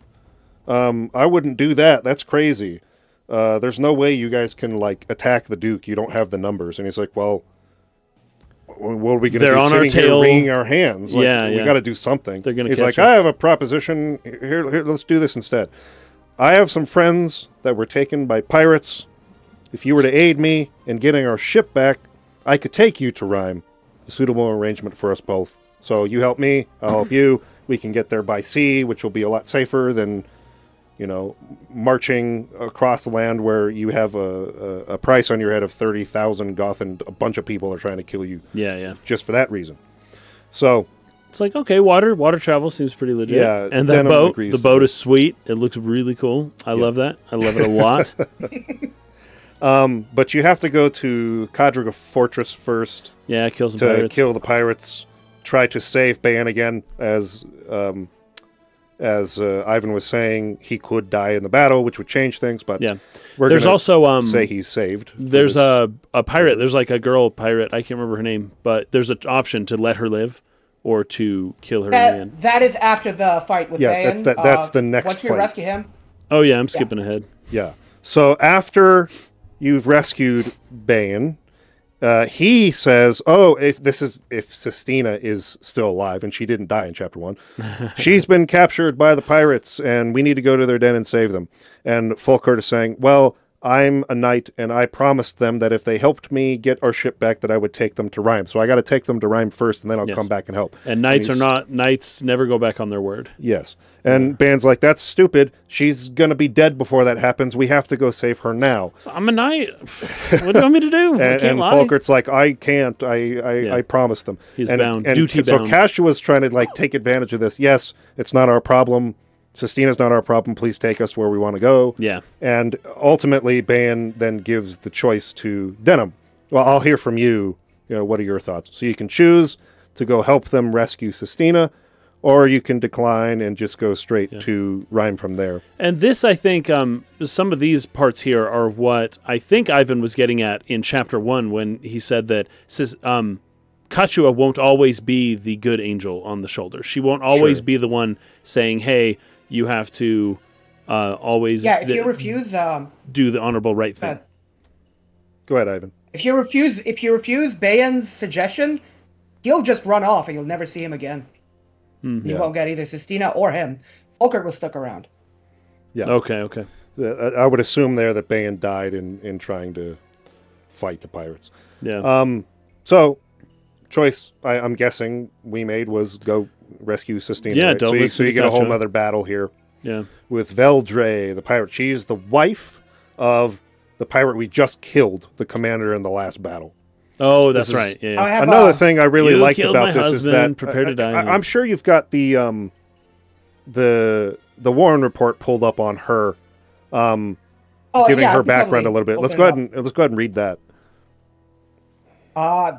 Um, I wouldn't do that. That's crazy. Uh, there's no way you guys can like attack the Duke. You don't have the numbers." And he's like, "Well." What are we going to They're do? on our Sitting tail. here wringing our hands. Like, Yeah, we yeah. got to do something. They're gonna He's like, us. I have a proposition. Here, here, let's do this instead. I have some friends that were taken by pirates. If you were to aid me in getting our ship back, I could take you to Rhime. A suitable arrangement for us both. So you help me, I'll help you. We can get there by sea, which will be a lot safer than, you know, marching across land where you have a, a, a price on your head of 30,000 goth and a bunch of people are trying to kill you yeah, yeah. just for that reason. So, It's like okay, water water travel seems pretty legit. Yeah, and that boat, the boat is sweet. It looks really cool. I love that. I love it a lot. [LAUGHS] [LAUGHS] but you have to go to Kadriga Fortress first. yeah, kill some to pirates. kill the pirates, try to save Ban again, as um, as uh, Ivan was saying, he could die in the battle, which would change things. But yeah, we're there's also um, say he's saved. there's a a pirate. There's like a girl pirate. I can't remember her name, but there's an option to let her live or to kill her in the. That, that is after the fight with Yeah, Bayan. that's- that- that's Uh, the next Once we fight. rescue him, Oh yeah, I'm skipping ahead. yeah. So after you've rescued Ban, uh, he says, "Oh, if this is if Sistina is still alive and she didn't die in chapter one, [LAUGHS] she's been captured by the pirates, and we need to go to their den and save them." And Fulkert is saying, "Well." I'm a knight, and I promised them that if they helped me get our ship back, that I would take them to Rhime. So I got to take them to Rhime first, and then I'll Yes. come back and help. And knights are not knights. Never go back on their word. Yes. And Ban's like, that's stupid. She's going to be dead before that happens. We have to go save her now. I'm a knight. what do you want me to do? [LAUGHS] I And, can't and lie. Folkert's like, I can't. I, I, Yeah. I promised them. He's and, bound. And Duty so bound. Kachua's trying to like take advantage of this. Yes, it's not our problem. Sistina's not our problem. Please take us where we want to go. Yeah. And ultimately, Ban then gives the choice to Denam. Well, I'll hear from you. You know, what are your thoughts? So you can choose to go help them rescue Sistina, or you can decline and just go straight to Rhime from there. And this, I think, um, some of these parts here are what I think Ivan was getting at in chapter one when he said that um, Kachua won't always be the good angel on the shoulder. She won't always Sure. be the one saying, "Hey, you have to uh, always yeah. If th- you refuse, um, do the honorable right thing." uh, Go ahead, Ivan. if you refuse, if you refuse Bayan's suggestion, he'll just run off, and you'll never see him again. You Yeah. won't get either Sistina or him. Falkert was stuck around. Yeah. Okay, okay. Uh, I I would assume there that Bayan died in, in trying to fight the pirates. Yeah. Um, so, choice I, I'm guessing we made was go rescue Sistina. Yeah, right? don't so you, so you get a whole Katja. other battle here yeah. with Veldre, the pirate. She's the wife of the pirate we just killed, the commander in the last battle. Oh, that's is- right. Yeah. Yeah. Another uh, thing I really liked about my this is that prepare to I, die. I, am sure you've got the um, the the Warren report pulled up on her, um, Oh, giving yeah, her background a little bit. Let's go ahead and let's go ahead and read that. Uh,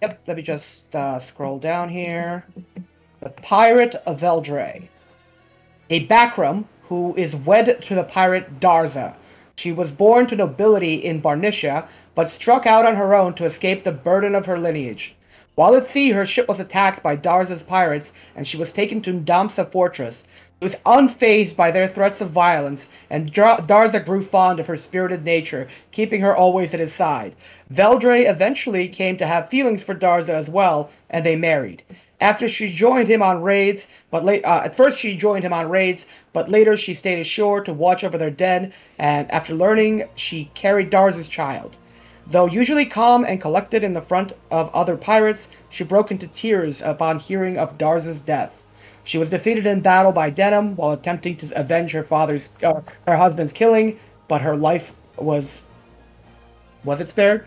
yep, let me just uh, scroll down here. The Pirate of Veldre. A Bakram who is wed to the pirate Darza. She was born to nobility in Barnicia, but struck out on her own to escape the burden of her lineage. While at sea, her ship was attacked by Darza's pirates, and she was taken to Ndamsa fortress. She was unfazed by their threats of violence, and Darza grew fond of her spirited nature, keeping her always at his side. Veldre eventually came to have feelings for Darza as well, and they married. After she joined him on raids, but late, uh, at first she joined him on raids, but later she stayed ashore to watch over their dead, and after learning, she carried Darza's child. Though usually calm and collected in the front of other pirates, she broke into tears upon hearing of Darza's death. She was defeated in battle by Denam while attempting to avenge her father's, uh, her husband's killing, but her life was Was it spared?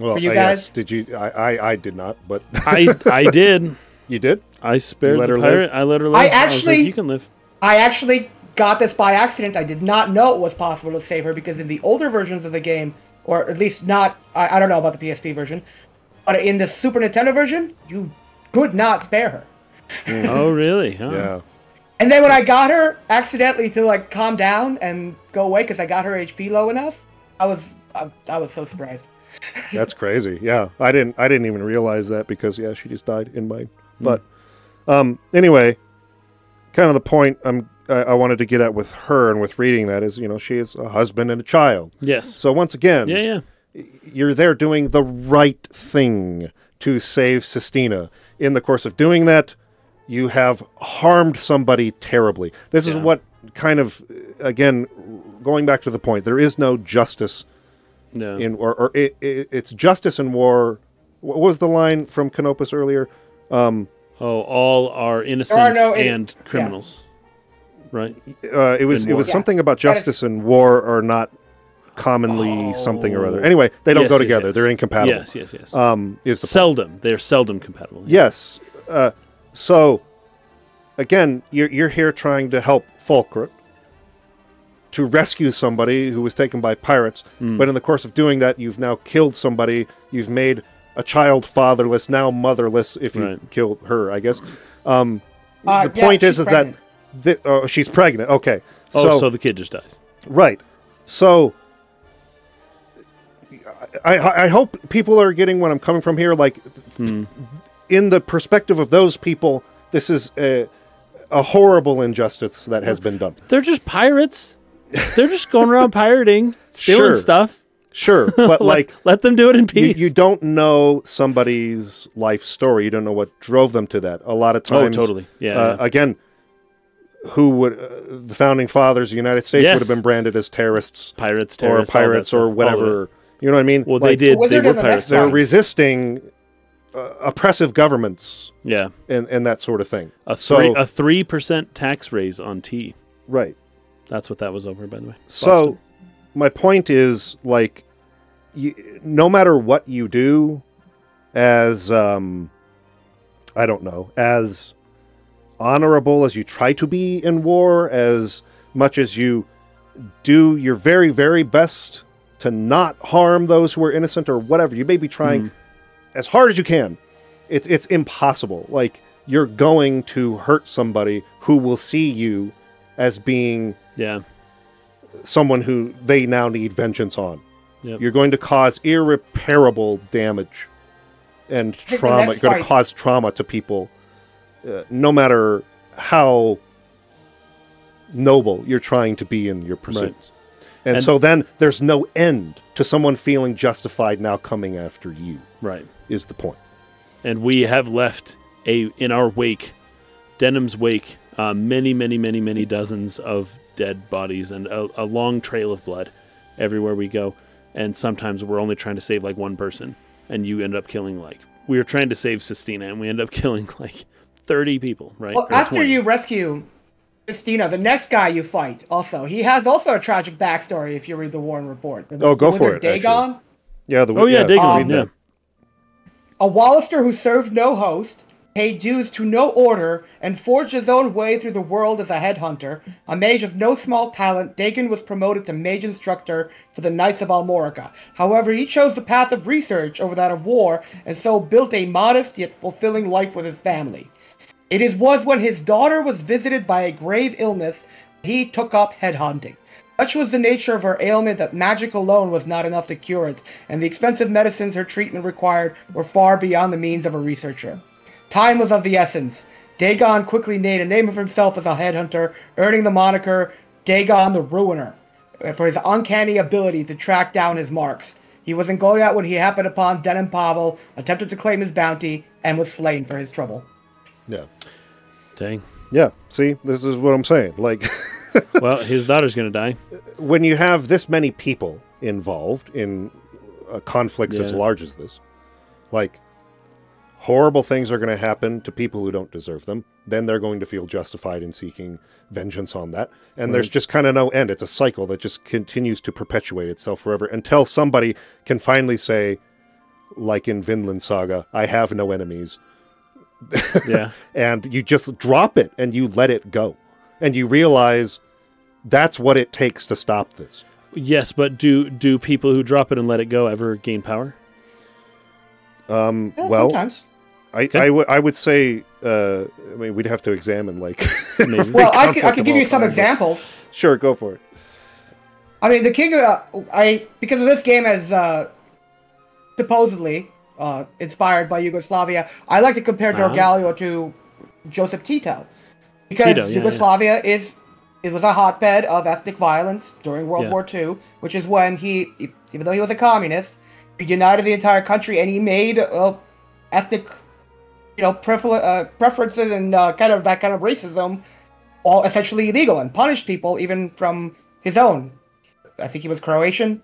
Well, For you uh, guys? yes. Did you? I, I, I did not, but [LAUGHS] I I did. you did. I spared let the her pirate. live? I let her live. I was like, actually- you can live. I actually got this by accident. I did not know it was possible to save her because in the older versions of the game, or at least not, I, I don't know about the PSP version, but in the Super Nintendo version, you could not spare her. Oh really? Huh. Yeah. And then when I got her accidentally to like calm down and go away because I got her HP low enough, I was I, I was so surprised. That's crazy. Yeah, I didn't. I didn't even realize that because yeah, she just died in mine. But um, anyway, kind of the point I'm I, I wanted to get at with her and with reading that is you know she is a husband and a child. Yes. So once again, Yeah, yeah. you're there doing the right thing to save Sistina. In the course of doing that, you have harmed somebody terribly. This is what kind of again going back to the point. There is no justice Yeah. in or, or it, it, it's justice in war. What was the line from Canopus earlier? oh, all are innocent are no in- and criminals. Right. Uh, it was it war. was Yeah. something about justice and war are not commonly something or other. Anyway, they don't Oh. Yes, go yes, together. yes. They're incompatible. Yes, yes, yes. Um, is the seldom. They're seldom compatible. Yes. Uh, so, again, you're, you're here trying to help Fulcrum to rescue somebody who was taken by pirates. Hmm. But in the course of doing that, you've now killed somebody. You've made a child fatherless, now motherless, if you Right. kill her, I guess. Um, Uh, the yeah, point is, she's is that. thi- oh, she's pregnant. Okay. Oh, so, so the kid just dies. Right. So I, I I hope people are getting what I'm coming from here. Like in the perspective of those people, this is a, a horrible injustice that has been done. They're just pirates. They're just going around pirating, stealing Sure. stuff. Sure, [LAUGHS] but like Let them do it in peace. you don't know somebody's life story. You don't know what drove them to that. A lot of times, Oh, times, totally. Yeah, Uh, yeah. Again, who would uh, the founding fathers of the United States Yes. would have been branded as terrorists pirates, or terrorists, all that pirates or all of it. whatever. You know what I mean? Well, they did. They were and the pirates. They're resisting uh, oppressive governments Yeah, and, and that sort of thing. a so a three percent tax raise on tea. right. That's what that was over, by the way. So Boston. my point is like, you, no matter what you do, as um, I don't know, as honorable as you try to be in war, as much as you do your very very best to not harm those who are innocent or whatever, you may be trying as hard as you can. It's it's impossible. Like you're going to hurt somebody who will see you as being yeah, someone who they now need vengeance on. Yep. You're going to cause irreparable damage and trauma. You're going to cause trauma to people, uh, no matter how noble you're trying to be in your pursuits. And, And- so then there's no end to someone feeling justified now coming after you. right. Is the point? And we have left a in our wake, Denam's wake, uh, many, many, many, many dozens of dead bodies and a, a long trail of blood everywhere we go. And sometimes we're only trying to save like one person, and you end up killing like we were trying to save Sistina, and we end up [LAUGHS] killing like thirty people, right? Well, Or after 20. you rescue Christina, the next guy you fight, also, he has also a tragic backstory if you read the Warren report. The, Oh, go for wizard it, actually. Dagon, Yeah. The, oh yeah, Dagon, Um, yeah. a Wallister who served no host, paid dues to no order, and forged his own way through the world as a headhunter. A mage of no small talent, Dagon was promoted to mage instructor for the Knights of Almorica. However, he chose the path of research over that of war, and so built a modest yet fulfilling life with his family. It is was when his daughter was visited by a grave illness that he took up headhunting. Such was the nature of her ailment that magic alone was not enough to cure it, and the expensive medicines her treatment required were far beyond the means of a researcher. Time was of the essence. Dagon quickly made a name of himself as a headhunter, earning the moniker Dagon the Ruiner for his uncanny ability to track down his marks. He was in Goliath when he happened upon Denam Pavel, attempted to claim his bounty, and was slain for his trouble. yeah. Dang. Yeah. See, this is what I'm saying. Like. [LAUGHS] Well, his daughter's gonna die. when you have this many people involved in uh, conflicts as large as this, like, horrible things are going to happen to people who don't deserve them. Then they're going to feel justified in seeking vengeance on that. And there's just kind of no end. It's a cycle that just continues to perpetuate itself forever until somebody can finally say, like in Vinland Saga, I have no enemies. [LAUGHS] Yeah. and you just drop it and you let it go. And you realize that's what it takes to stop this. yes, but do do people who drop it and let it go ever gain power? Um, Yeah, well, sometimes. I, I would I would say uh, I mean we'd have to examine like [LAUGHS] Maybe. Well, I could, I could give you some time, but- examples. sure go for it I mean, the king. Uh, I because of this game as uh, supposedly uh, inspired by Yugoslavia. I like to compare Uh-huh. Dorgalua to Joseph Tito because Tito, yeah, Yugoslavia is it was a hotbed of ethnic violence during World Yeah. War II, which is when he, even though he was a communist, he united the entire country and he made uh, ethnic, you know, prefer- uh, preferences and uh, kind of that kind of racism all essentially illegal and punished people even from his own. I think he was Croatian.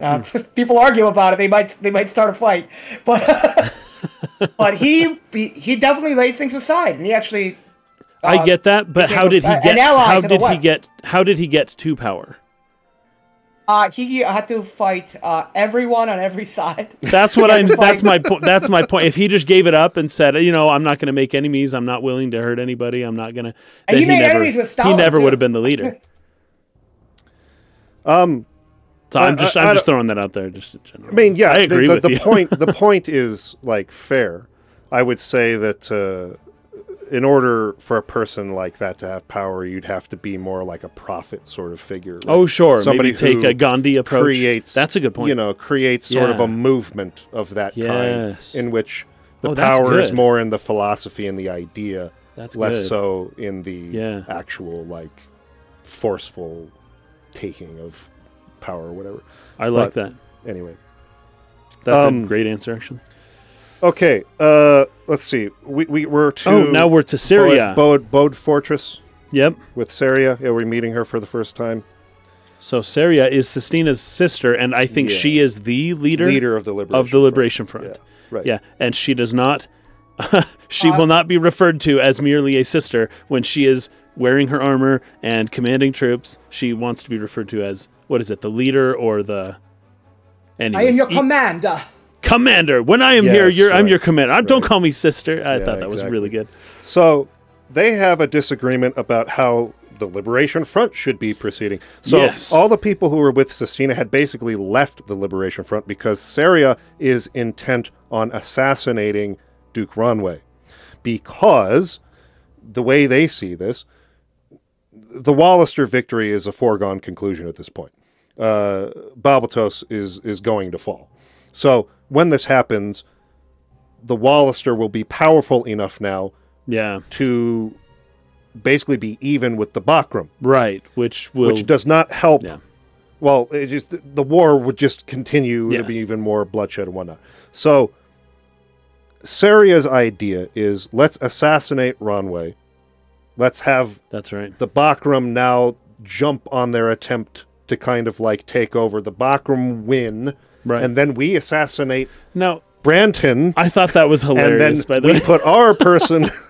Uh, [LAUGHS] People argue about it. They might they might start a fight, [LAUGHS] but [LAUGHS] but he he definitely laid things aside and he actually. I uh, get that, but how did he get? How did he get? How did he get to power? Uh, he had to fight uh, everyone on every side. [LAUGHS] That's what I'm. That's my point. [LAUGHS] That's my point. If he just gave it up and said, you know, I'm not going to make enemies. I'm not willing to hurt anybody. I'm not going to. And he made enemies with He never too. would have been the leader. [LAUGHS] um So I'm just. I- I'm just throwing that out there. Just in general. I mean yeah I the- agree the, with the you. point the point is like fair I would say that uh, in order for a person like that to have power you'd have to be more like a prophet sort of figure like oh sure, somebody maybe take a Gandhi approach. creates That's a good point. you know creates sort of a movement of that Yes. kind in which the Oh, power is more in the philosophy and the idea That's less good. so in the Yeah. actual like forceful taking of power or whatever I like but- that. anyway That's um, a great answer, actually. okay uh let's see we, we we're to Oh, now we're to Cerya. Bode, Bode Fortress Yep. with Cerya, Yeah, we're meeting her for the first time. So Cerya is Sistina's sister, and I think Yeah. she is the leader, Leader of the Liberation of the Liberation Front. Yeah, right. Yeah, and she does not. [LAUGHS] she Uh, will not be referred to as merely a sister when she is wearing her armor and commanding troops. She wants to be referred to as what is it, the leader or the? I am your e- commander. Commander. When I am here, you're, I'm your commander. I, Don't call me sister. I Yeah, thought that was really good. So they have a disagreement about how the Liberation Front should be proceeding. So Yes. all the people who were with Sistina had basically left the Liberation Front because Cerya is intent on assassinating Duke Ronwey. Because the way they see this, the Walister victory is a foregone conclusion at this point. Uh, Balbatos is is going to fall. So when this happens, the Walister will be powerful enough now Yeah, to basically be even with the Bakram, right. Which will which does not help. Yeah. Well, it just the war would just continue. It'll be even more bloodshed and whatnot. So, Cerya's idea is let's assassinate Ronwey. Let's have That's right. the Bakram now jump on their attempt to kind of like take over. The Bakram win, Right. and then we assassinate now, Brantyn, I thought that was and hilarious. by then the we way. put our person. [LAUGHS]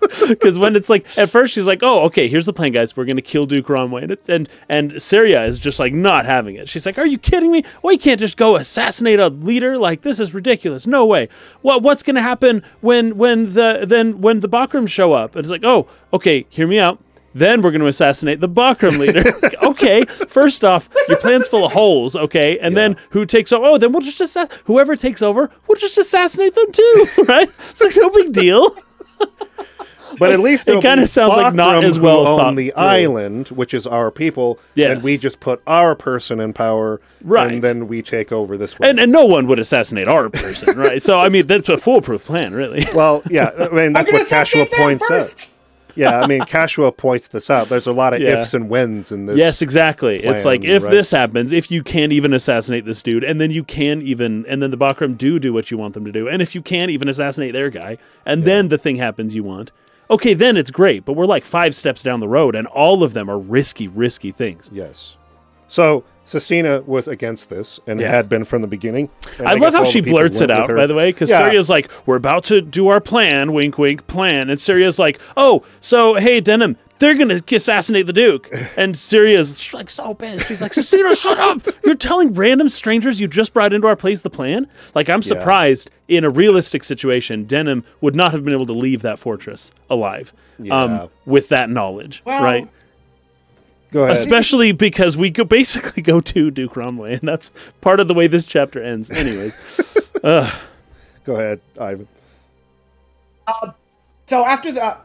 [LAUGHS] Because when it's like at first she's like, "Oh, okay, here's the plan, guys. We're gonna kill Duke Ronwey," and it's, and and Cerya is just like not having it. She's like, "Are you kidding me? Well, you can't just go assassinate a leader like this is ridiculous. No way. What what's gonna happen when when the then when the Bakrams show up?" And it's like, "Oh, okay, hear me out." Then we're going to assassinate the Bakram leader. [LAUGHS] [LAUGHS] Okay, first off, your plan's full of holes. Okay, and then who takes over? Oh, then we'll just assa- whoever takes over, we'll just assassinate them too, [LAUGHS] right? It's like no big deal. But at least It kinda be sounds like not as well own thought the through. island, which is our people. Yes. and we just put our person in power, Right. And then we take over this one. And, and no one would assassinate our person, right? So I mean, that's a foolproof plan, really. well, yeah, I mean that's what gonna Kachua points out. Yeah, I mean Kachua points this out. There's a lot of Yeah. ifs and whens in this. yes, exactly. it's like if right? this happens, if you can't even assassinate this dude, and then you can even, and then the Bakram do do what you want them to do, and if you can't even assassinate their guy, and then the thing happens you want, okay, then it's great. But we're like five steps down the road, and all of them are risky, risky things. Yes. So Sistina was against this and Yeah. had been from the beginning. And I, love how she people blurts it out, by the way, because Yeah. Cerya's like, "We're about to do our plan, wink, wink, plan," and Cerya's like, "Oh, so hey, Denam, they're gonna assassinate the Duke," and Cerya's she's like so pissed. She's like, "Sistina, shut up! You're telling random strangers you just brought into our place the plan." Like, I'm surprised in a realistic situation, Denam would not have been able to leave that fortress alive, Yeah. um, with that knowledge, Well, right? Go ahead. Especially because we go basically go to Duke Ronwey, and that's part of the way this chapter ends. Anyways. [LAUGHS] Go ahead, Ivan. So after the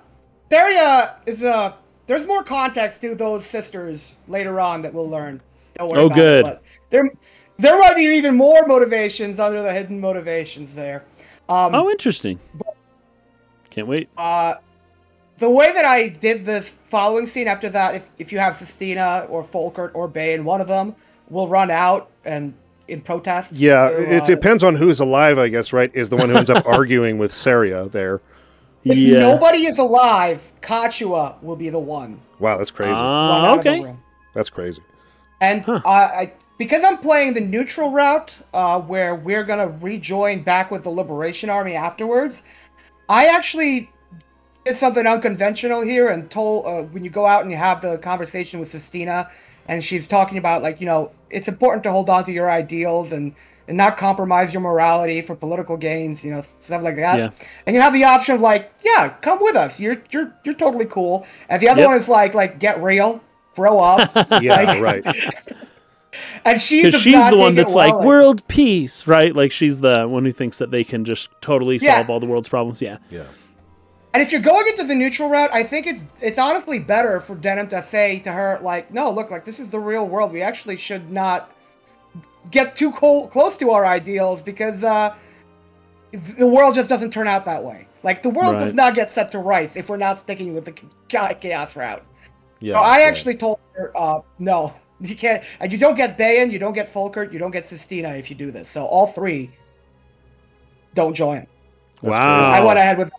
Cerya is uh there's more context to those sisters later on that we'll learn. Don't worry Oh, about good. It, but there there might be even more motivations under the hidden motivations there. Um, Oh, interesting. Can't wait. uh, the way that I did this following scene after that, if if you have Sistina or Folkert or Bane, one of them will run out and in protest. Yeah, to, it uh, depends on who's alive, I guess, right? Is the one who ends up [LAUGHS] arguing with Cerya there. If yeah. nobody is alive, Kachua will be the one. Wow, that's crazy. run out of the okay. that's crazy. And uh, I, because I'm playing the neutral route, uh, where we're gonna rejoin back with the Liberation Army afterwards, I actually did something unconventional here and told uh, when you go out and you have the conversation with Sistina, and she's talking about like you know it's important to hold on to your ideals and and not compromise your morality for political gains, you know stuff like that. Yeah. And you have the option of like, yeah, come with us. You're you're you're totally cool. And the other Yep. one is like like get real, grow up. [LAUGHS] Yeah, right. [LAUGHS] And she's Because she's the one take it that's like well. world peace, right? Like she's the one who thinks that they can just totally Yeah. solve all the world's problems. Yeah. Yeah. And if you're going into the neutral route, I think it's it's honestly better for Denam to say to her like, no, look, like this is the real world. We actually should not get too co- close to our ideals because uh, the world just doesn't turn out that way. Like the world does not get set to rights if we're not sticking with the chaos route. Yeah. So I right. actually told her, uh, no, [LAUGHS] you can't. And you don't get Bayan, you don't get Folkert, you don't get Sistina if you do this. So all three don't join. wow. I went ahead with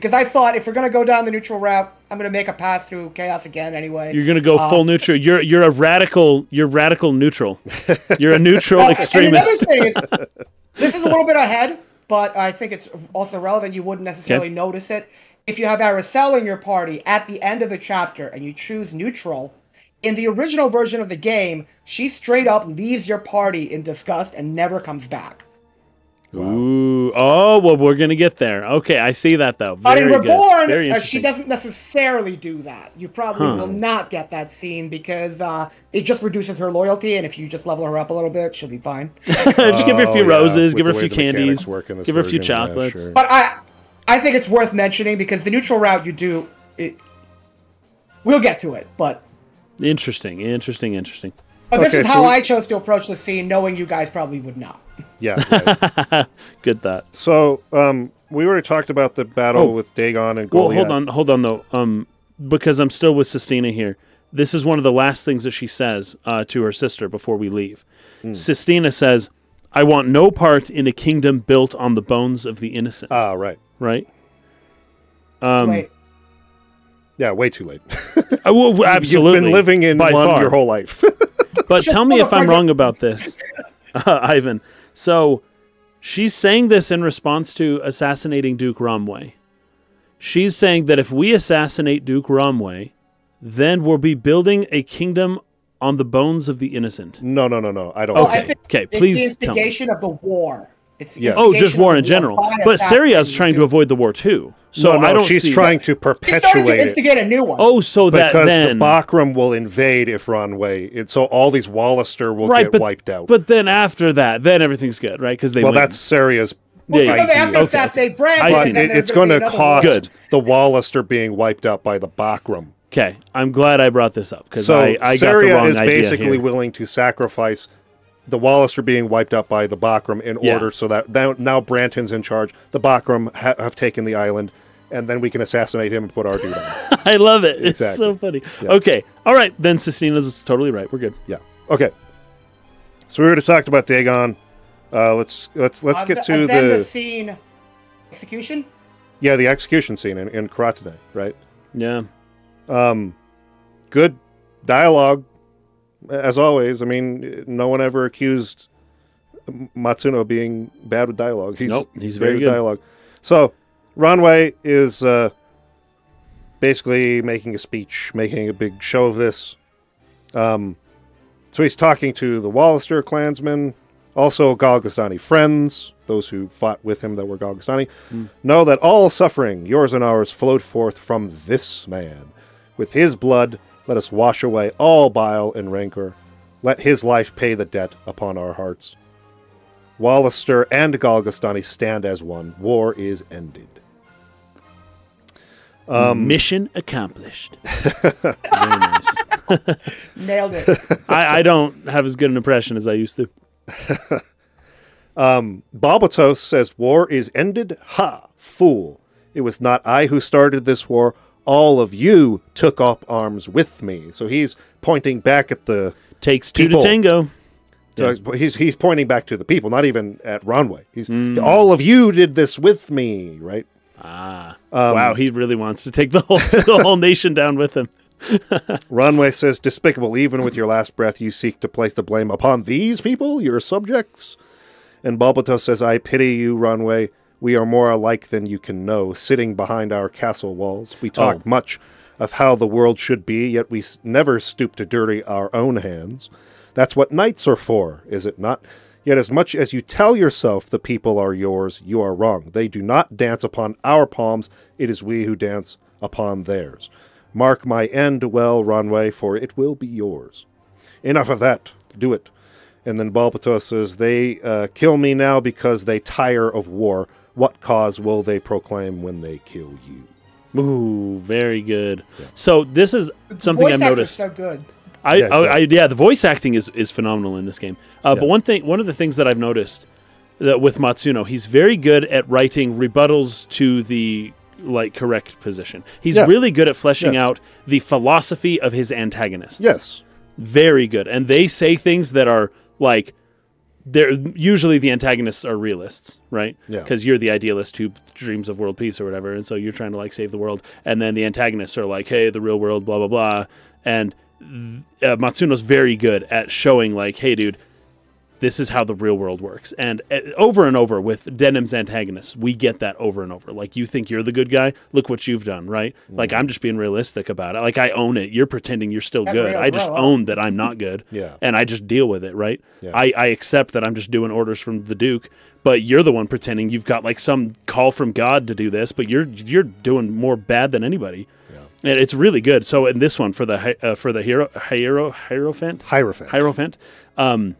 because I thought if we're gonna go down the neutral route, I'm gonna make a path through chaos again anyway. You're gonna go Uh, full neutral. You're you're a radical. You're radical neutral. [LAUGHS] You're a neutral And extremist. another thing is, [LAUGHS] this is a little bit ahead, but I think it's also relevant. You wouldn't necessarily Okay. notice it if you have Arycelle in your party at the end of the chapter and you choose neutral. In the original version of the game, she straight up leaves your party in disgust and never comes back. Ooh. Oh well, we're gonna get there. Okay, I see that though. But Very in good. Reborn, Very uh, she doesn't necessarily do that. You probably Huh. will not get that scene because uh, it just reduces her loyalty, and if you just level her up a little bit, she'll be fine. [LAUGHS] just give her a few Oh, yeah, roses. with Give her a few way the mechanics candies. work in this Give her a few version, yeah, chocolates. sure. But I, I think it's worth mentioning because the neutral route you do, it, we'll get to it. But Interesting. Interesting. Interesting. but this Okay, is so how we- I chose to approach the scene, knowing you guys probably would not. Yeah. [LAUGHS] right. Good thought. so, um, we already talked about the battle Oh. with Dagon and Well, hold on, hold on though. Um, because I'm still with Sistina here. This is one of the last things that she says uh, to her sister before we leave. Hmm. Sistina says, "I want no part in a kingdom built on the bones of the innocent." Ah, right. right? Um, Wait, Yeah, way too late. uh, well, well, [LAUGHS] absolutely. You've been living in by London far. your whole life. But tell me if I'm wrong about this, uh, [LAUGHS] Ivan. So she's saying this in response to assassinating Duke Ronwey. She's saying that if we assassinate Duke Ronwey, then we'll be building a kingdom on the bones of the innocent. no, no, no, no. I don't. Oh, think I think Okay, it's the please tell me. instigation of the war. It's the Yeah. Oh, just war in general. But Cerya is trying to avoid the war too. So no, no, I don't she's see trying to She's to perpetuate it a new one. Oh, so that because then the Bakram will invade if Ronwey. It, so all these Walister will right, get but, wiped out. But then after that, then everything's good, right? Because they well, win. that's Cerya's Well, yeah, because they have idea. to Okay, assassinate Brand, I and see. then But it, there's it's gonna going be to another cost. Good. the Walister being wiped out by the Bakram. okay. I'm glad I brought this up because So I, I got the Syria is basically here. willing to sacrifice the Walister being wiped out by the Bakram in Yeah. order so that now, now Brantyn's in charge. The Bakram ha- have taken the island, and then we can assassinate him and put our dude on. [LAUGHS] I love it. It's so funny. Yeah. Okay. All right. Then Sistina's totally right. We're good. Yeah. Okay. So we already talked about Dagon. Uh, let's let's let's Uh, get to and then the, the scene execution. yeah the execution scene in, in Karatane, right? Yeah. Um, good dialogue. As always, I mean, no one ever accused Matsuno being bad with dialogue. He's, Nope, he's very with good. dialogue. So, Ronwey is uh, basically making a speech, making a big show of this. Um, so he's talking to the Walister clansmen, also Galgastani friends, those who fought with him that were Galgastani. Know that all suffering, yours and ours, flowed forth from this man. With his blood, let us wash away all bile and rancor. Let his life pay the debt upon our hearts. Walister and Galgastani stand as one. War is ended. Um, Mission accomplished. [LAUGHS] Very nice. [LAUGHS] Nailed it. [LAUGHS] I, I don't have as good an impression as I used to. Balbatos says, War is ended? Ha! Fool. It was not I who started this war. All of you took up arms with me. So he's pointing back at the. Takes two People. to tango. so he's he's pointing back to the people, not even at Ronwey. He's Mm. all of you did this with me, right? Ah, Um, wow, he really wants to take the whole [LAUGHS] the whole nation down with him. [LAUGHS] Ronwey says, Despicable, even with your last breath, you seek to place the blame upon these people, your subjects. And Balbatos says, I pity you, Ronwey. We are more alike than you can know, sitting behind our castle walls. We talk Oh. much of how the world should be, yet we s- never stoop to dirty our own hands. That's what knights are for, is it not? Yet as much as you tell yourself the people are yours, you are wrong. They do not dance upon our palms, it is we who dance upon theirs. Mark my end well, Ronwey, for it will be yours. Enough of that. Do it. And then Balbatos says, They uh, kill me now because they tire of war. What cause will they proclaim when they kill you? Ooh, very good. So this is something Voice I've actor's noticed. so good. I, Yeah, I, yeah. I yeah, the voice acting is is phenomenal in this game. Uh, Yeah. But one thing, one of the things that I've noticed that with Matsuno, he's very good at writing rebuttals to the like correct position. He's Yeah. really good at fleshing Yeah. out the philosophy of his antagonists. Yes. very good, and they say things that are like they're usually the antagonists are realists, right? Yeah. Because you're the idealist who dreams of world peace or whatever, and so you're trying to like save the world, and then the antagonists are like, hey, the real world, blah blah blah, and uh, Matsuno's very good at showing like, hey, dude, this is how the real world works. And uh, over and over with Denam's antagonists, we get that over and over. Like, you think you're the good guy? Look what you've done, right? Like, I'm just being realistic about it. Like, I own it. You're pretending you're still Get good. I just grow own that I'm not good. [LAUGHS] Yeah. And I just deal with it, right? Yeah. I, I accept that I'm just doing orders from the Duke, but you're the one pretending you've got like some call from God to do this, but you're you're doing more bad than anybody. Yeah. And it's really good. So in this one for the uh, for the hero hero hierophant Hierophant. Hierophant. Um,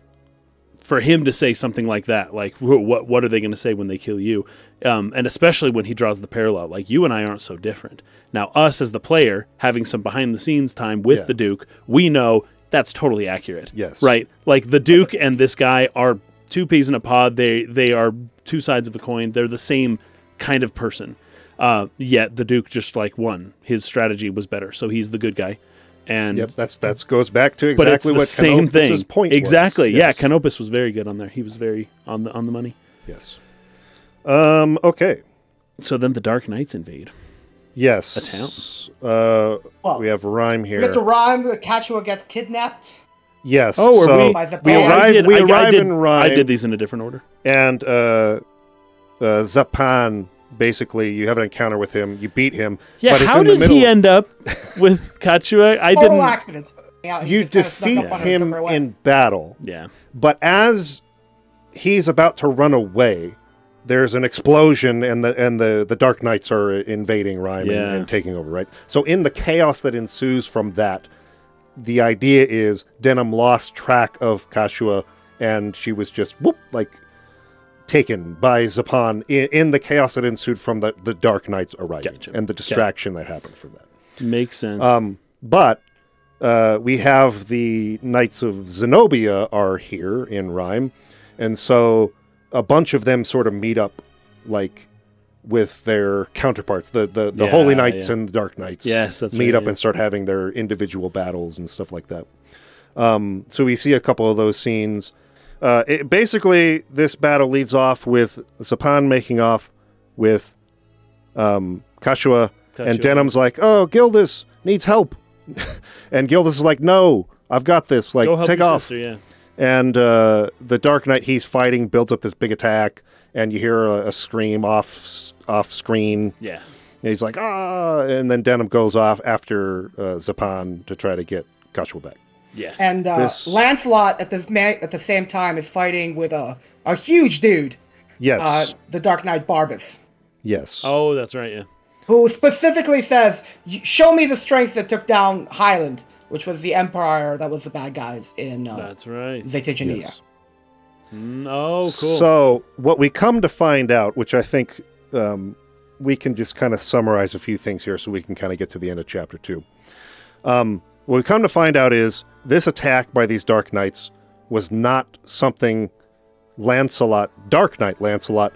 for him to say something like that, like what what are they going to say when they kill you? Um, and especially when he draws the parallel, like you and I aren't so different. Now, us as the player having some behind the scenes time with Yeah. the Duke, we know that's totally accurate. Yes. right. Like the Duke and this guy are two peas in a pod. They they are two sides of a coin. They're the same kind of person. Uh, yet the Duke just like won. His strategy was better, so he's the good guy. And Yep, that's that's goes back to but it's exactly the what same Canopus's thing. point was. exactly. Yes. Yeah, Canopus was very good on there. He was very on the on the money. Yes. Um. Okay. So then the Dark Knights invade. Yes. Uh, Well, we have Rhime here. We here. get to Rhime. Kachua gets kidnapped. yes. Oh, are so we- By Zapan. we arrive. did, we I, arrive I did, in Rhime. I did these in a different order. and uh, uh, Zapan. Basically, you have an encounter with him. You beat him. Yeah, but it's how in the did middle he of- end up [LAUGHS] with Kachua? I Total didn't. accident. Yeah, You just kinda snuck defeat up on her and him took her away. in battle, Yeah. but as he's about to run away, there's an explosion, and the and the the Dark Knights are invading Rhime and, and taking over. Right. So in the chaos that ensues from that, the idea is Denam lost track of Kachua, and she was just whoop like taken by Zapan in, in the chaos that ensued from the the Dark Knights arriving Gotcha. and the distraction that happened from that. Makes sense. Um, but uh, we have the Knights of Zenobia are here in Rhime, and so a bunch of them sort of meet up, like with their counterparts, the the, the Yeah, Holy Knights yeah. and the Dark Knights. Yes, meet right, up yeah. and start having their individual battles and stuff like that. Um, so we see a couple of those scenes. Uh, it, basically, this battle leads off with Zapan making off with um, Kachua, and Kachua. Denam's like, "Oh, Gildas needs help," [LAUGHS] and Gildas is like, "No, I've got this. Like, Go help take off. sister, yeah. And uh, the Dark Knight he's fighting builds up this big attack, and you hear a, a scream off off screen. Yes. And he's like, ah, and then Denim goes off after uh, Zapan to try to get Kachua back. Yes. And uh, This- Lancelot at this at the same time is fighting with a a huge dude, Yes, uh, the Dark Knight Barbas, yes. oh, that's right. Yeah. who specifically says, "Show me the strength that took down Highland, which was the Empire that was the bad guys in uh, That's right. Zaytijania." yes. Mm, oh, cool. So what we come to find out, which I think um, we can just kind of summarize a few things here, so we can kind of get to the end of chapter two. Um, what we come to find out is this attack by these Dark Knights was not something Lancelot, Dark Knight Lancelot,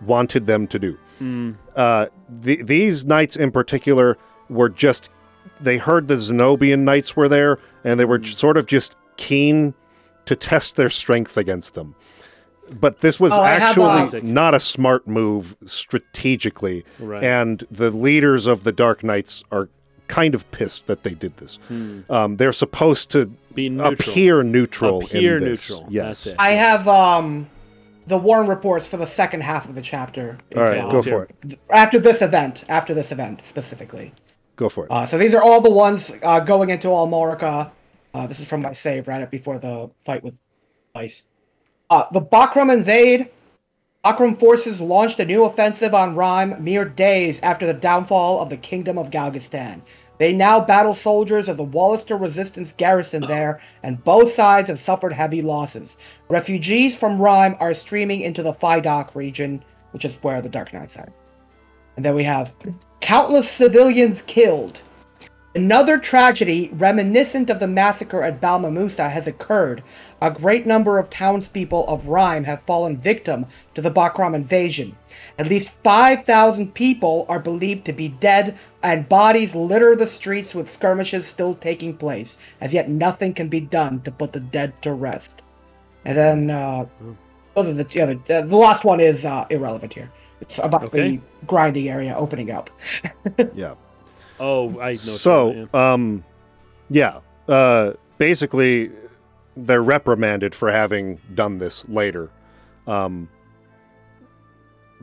wanted them to do. Uh, the, these knights in particular were just they heard the Zenobian knights were there, and they were sort of just keen to test their strength against them. But this was Oh, actually uh, not a smart move strategically, Right. and the leaders of the Dark Knights are kind of pissed that they did this. Um, they're supposed to Be neutral. appear neutral. Appear in this. neutral. Yes. That's it. I have um, the Warren reports for the second half of the chapter. All right, go for it. After this event, after this event specifically. Go for it. Uh, so these are all the ones uh, going into Almorica. Uh, this is from my save right before the fight with Ice. Uh, the Bakram invade. Bakram forces launched a new offensive on Rhime mere days after the downfall of the Kingdom of Galgastan. They now battle soldiers of the Walister Resistance garrison there, and both sides have suffered heavy losses. Refugees from Rhime are streaming into the Fidok region, which is where the Dark Knights are. And then we have countless civilians killed. Another tragedy reminiscent of the massacre at Balmamusa has occurred. A great number of townspeople of Rhime have fallen victim to the Bakram invasion. At least 5,000 people are believed to be dead, and bodies litter the streets with skirmishes still taking place. As yet, nothing can be done to put the dead to rest. And then, uh, those are the, yeah, the, the last one is uh, irrelevant here. It's about Okay. the grinding area opening up. [LAUGHS] yeah. Oh, I know. So, um, yeah, uh, basically, they're reprimanded for having done this later. Um,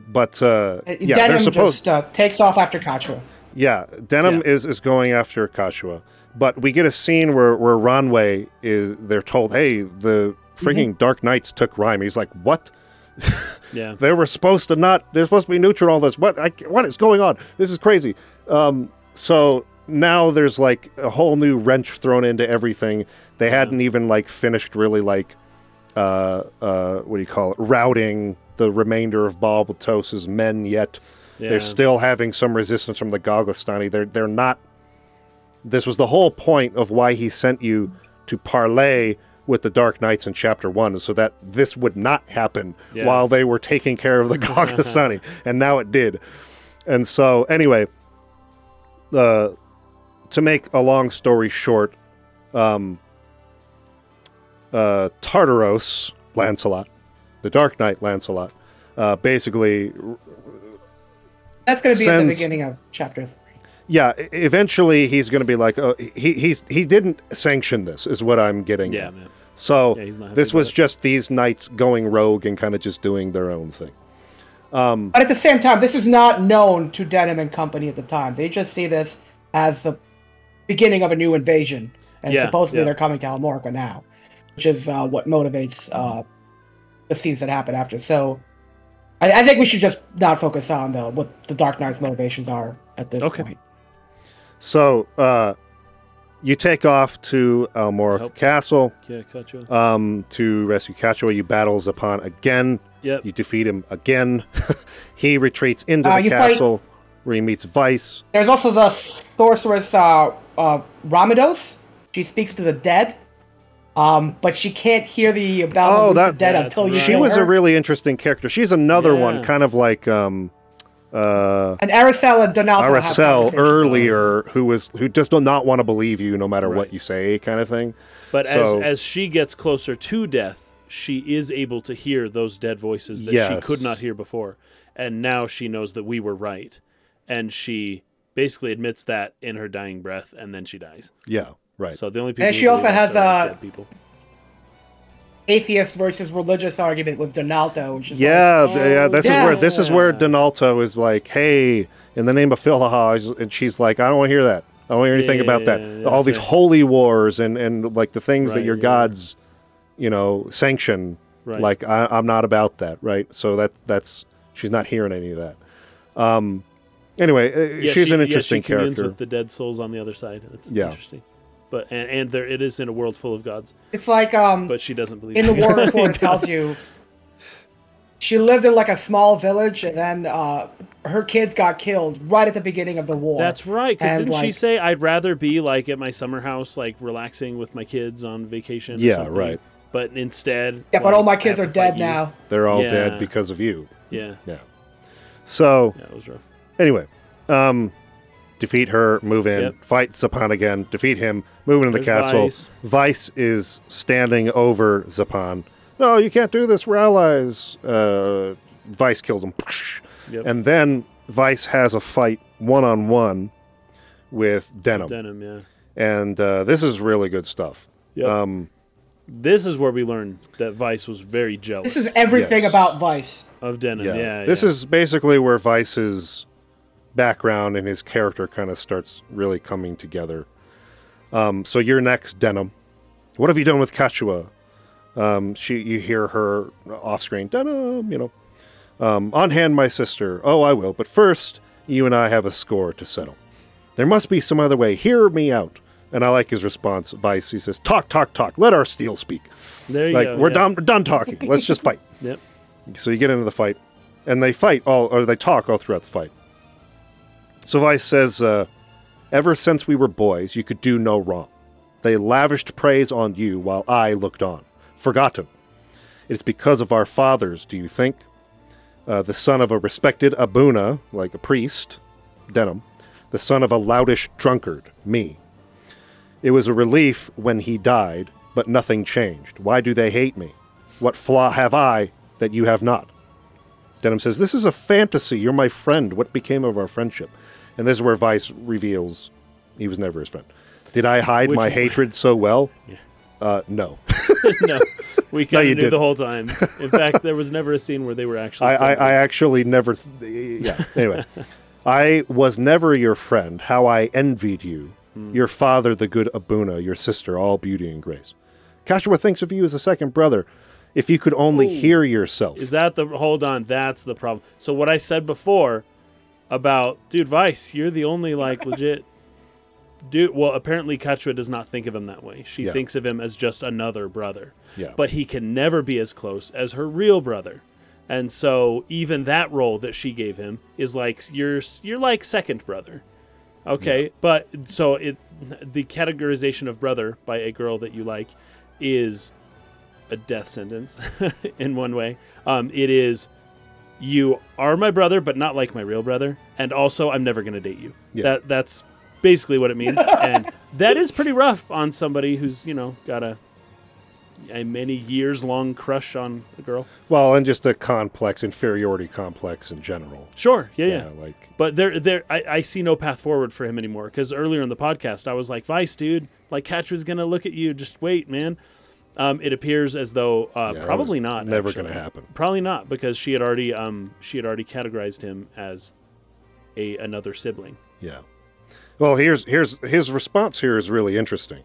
but uh, yeah, they're supposed. just uh, takes off after Kachua. Yeah, Denam Yeah. is is going after Kachua, but we get a scene where where Ronwey is. They're told, "Hey, the freaking Dark Knights took Rhime." He's like, "What?" [LAUGHS] yeah. They were supposed to not. They're supposed to be neutral. All this. What? I, what is going on? This is crazy. Um, so now there's like a whole new wrench thrown into everything. They hadn't even like finished really like, uh, uh, what do you call it? Routing the remainder of Balbatos's men yet. yeah. They're still having some resistance from the Galgastani. They're they're not. This was the whole point of why he sent you to parley with the Dark Knights in Chapter One, so that this would not happen Yeah. while they were taking care of the [LAUGHS] Galgastani, [LAUGHS] and now it did. And so, anyway, uh, to make a long story short, um, uh, Tartaros Lancelot, the Dark Knight Lancelot, uh, basically That's going to be at the beginning of chapter three. yeah, eventually he's going to be like, oh, he he's he didn't sanction this, is what I'm getting. Yeah, at. man. So Yeah, he's not happy this was it. just these knights going rogue and kind of just doing their own thing. But at the same time, this is not known to Denam and company at the time. They just see this as the beginning of a new invasion, and Yeah, supposedly yeah. they're coming to Almorica now, which is uh, what motivates uh, the scenes that happen after. So, I, I think we should just not focus on the what the Dark Knight's motivations are at this Okay. point. So uh, you take off to Almora Help. Castle Yeah, cut um, to rescue Kachua. You battle Zapan again. Yep. You defeat him again. [LAUGHS] he retreats into Uh, the you fight- castle where he meets Vice. There's also the sorceress uh, uh, Ramados. She speaks to the dead, um, but she can't hear the about Oh, the that- dead that's until you right. She kill was her. a really interesting character. She's another one, kind of like um, uh, and Arycelle and Donaldo Arycelle earlier, who was who just do not want to believe you no matter what you say, kind of thing. But So- as as she gets closer to death, she is able to hear those dead voices that Yes. she could not hear before, and now she knows that we were right, and she basically admits that in her dying breath, and then she dies. Yeah, Right. So the only people And she also has, are, uh, dead people. Atheist versus religious argument with Donaldo, which is Yeah, like, th- yeah. This is where this is where Yeah. Donalto is like, "Hey, in the name of Philaha," and she's like, "I don't want to hear that. I don't want to hear anything Yeah, about yeah, that. yeah, yeah, All these right. holy wars and and like the things that your yeah. gods, you know, sanction. Right. Like I, I'm not about that, right? So that that's she's not hearing any of that. Um. Anyway, uh, Yeah, she's she- an yeah, interesting she character. with the dead souls on the other side. It's Yeah. interesting. But and, and there it is in a world full of gods, It's like um but she doesn't believe in the in war report it tells you she lived in like a small village and then uh her kids got killed right at the beginning of the war. That's right. Because And, didn't she like- say I'd rather be like at my summer house, like relaxing with my kids on vacation? Yeah, something," right. But instead, Yeah, but all my kids are to fight dead you. now. They're all Yeah. dead because of you. Yeah, Yeah. So yeah, it was rough. Anyway, um, defeat her, move in, Yep. fight Zapan again, defeat him, move into the castle. Vice. Vice is standing over Zapan. No, you can't do this. We're allies. Uh, Vice kills him. [LAUGHS] Yep. And then Vice has a fight one on one with Denam. Denam, yeah. And uh, this is really good stuff. Yep. Um, this is where we learned that Vice was very jealous This is everything Yes. about Vice. of Denam. yeah. Yeah, this yeah. is basically where Vice's background and his character kind of starts really coming together. Um, so you're next, Denam. What have you done with Kachua? Um, she, you hear her off screen, Denam, you know. Um, on hand, my sister. Oh, I will. But first, you and I have a score to settle. There must be some other way. Hear me out. And I like his response, Vice. He says, Talk, talk, talk. Let our steel speak. there you go. Like, go. we're yeah. done, we're done talking. Let's just fight. [LAUGHS] Yep. So you get into the fight, and they fight all, or they talk all throughout the fight. Vice says, uh, "Ever since we were boys, you could do no wrong. They lavished praise on you while I looked on, forgotten. It's because of our fathers, do you think? Uh, the son of a respected abuna, like a priest, Denam, the son of a loutish drunkard, me. It was a relief when he died, but nothing changed. Why do they hate me? What flaw have I that you have not? Denam says, This is a fantasy. You're my friend. What became of our friendship? And this is where Vice reveals he was never his friend. Did I hide Which- my hatred so well? Uh, no. [LAUGHS] no, we kind you of knew didn't. the whole time. In [LAUGHS] fact, there was never a scene where they were actually. I, I. I actually never. Th- yeah. [LAUGHS] Anyway, I was never your friend. How I envied you. Hmm. Your father, the good Abuna, your sister, all beauty and grace. Kachua thinks of you as a second brother. If you could only hear yourself. Is that the hold on? That's the problem. So what I said before about dude Vice, you're the only like [LAUGHS] legit dude. Well, apparently Kachua does not think of him that way. She Yeah. thinks of him as just another brother. Yeah. But he can never be as close as her real brother. And so even that role that she gave him is like you're you're like second brother. Okay, but so it the categorization of brother by a girl that you like is a death sentence [LAUGHS] in one way. Um, it is you are my brother, but not like my real brother, and also I'm never going to date you. Yeah. That that's basically what it means, [LAUGHS] and that is pretty rough on somebody who's you know got a a many years long crush on a girl. well, and just a complex, inferiority complex in general. Sure, yeah, yeah. Yeah, like But there, there, I, I see no path forward for him anymore. Because earlier in the podcast, I was like, "Vice, dude, like Catch was gonna look at you. Just wait, man." Um, it appears as though uh, Yeah, probably not. never gonna happen. Probably not because she had already, um, she had already categorized him as a another sibling. Yeah. Well, here's here's his response here is really interesting.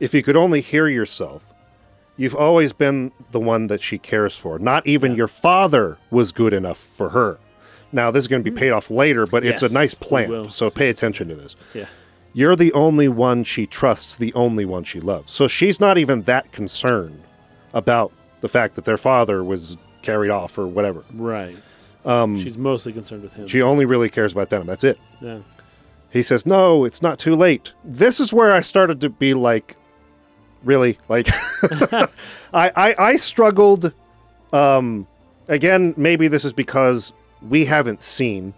If you could only hear yourself, you've always been the one that she cares for. Not even your father was good enough for her. Now, this is going to be paid off later, but it's a nice plan. So pay attention to this. Yeah, You're the only one she trusts, the only one she loves. So she's not even that concerned about the fact that their father was carried off or whatever. right. Um, She's mostly concerned with him. She only really cares about them. That's it. yeah. He says, "No, it's not too late." This is where I started to be like, really, like, [LAUGHS] I, I I struggled. Um, again, maybe this is because we haven't seen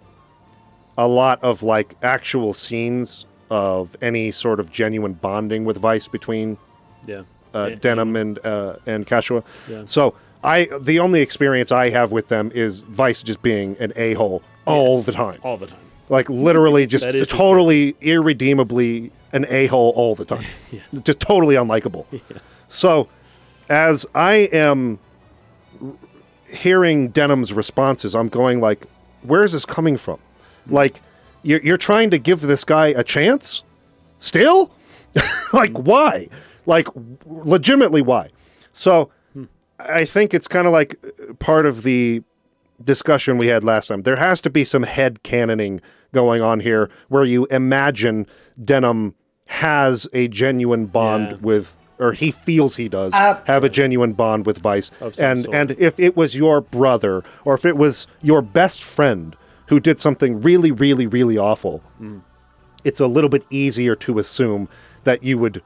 a lot of like actual scenes of any sort of genuine bonding with Vice between yeah. uh, Yeah, Denam and uh, and Kachua. Yeah. So I the only experience I have with them is Vice just being an a hole all Yes. the time. all the time. Like literally just That is his totally irredeemably an a-hole all the time. [LAUGHS] Just totally unlikable. [LAUGHS] Yeah. So as I am hearing Denam's responses, I'm going like, where is this coming from? Like, you're, you're trying to give this guy a chance? Still? [LAUGHS] like, why? Like, legitimately, why? So, I think it's kind of like uh, part of the discussion we had last time. There has to be some head canoning going on here where you imagine Denam has a genuine bond Yeah. with or he feels he does Uh, have a genuine bond with Vice. And sort. and if it was your brother or if it was your best friend who did something really really really awful, Mm. it's a little bit easier to assume that you would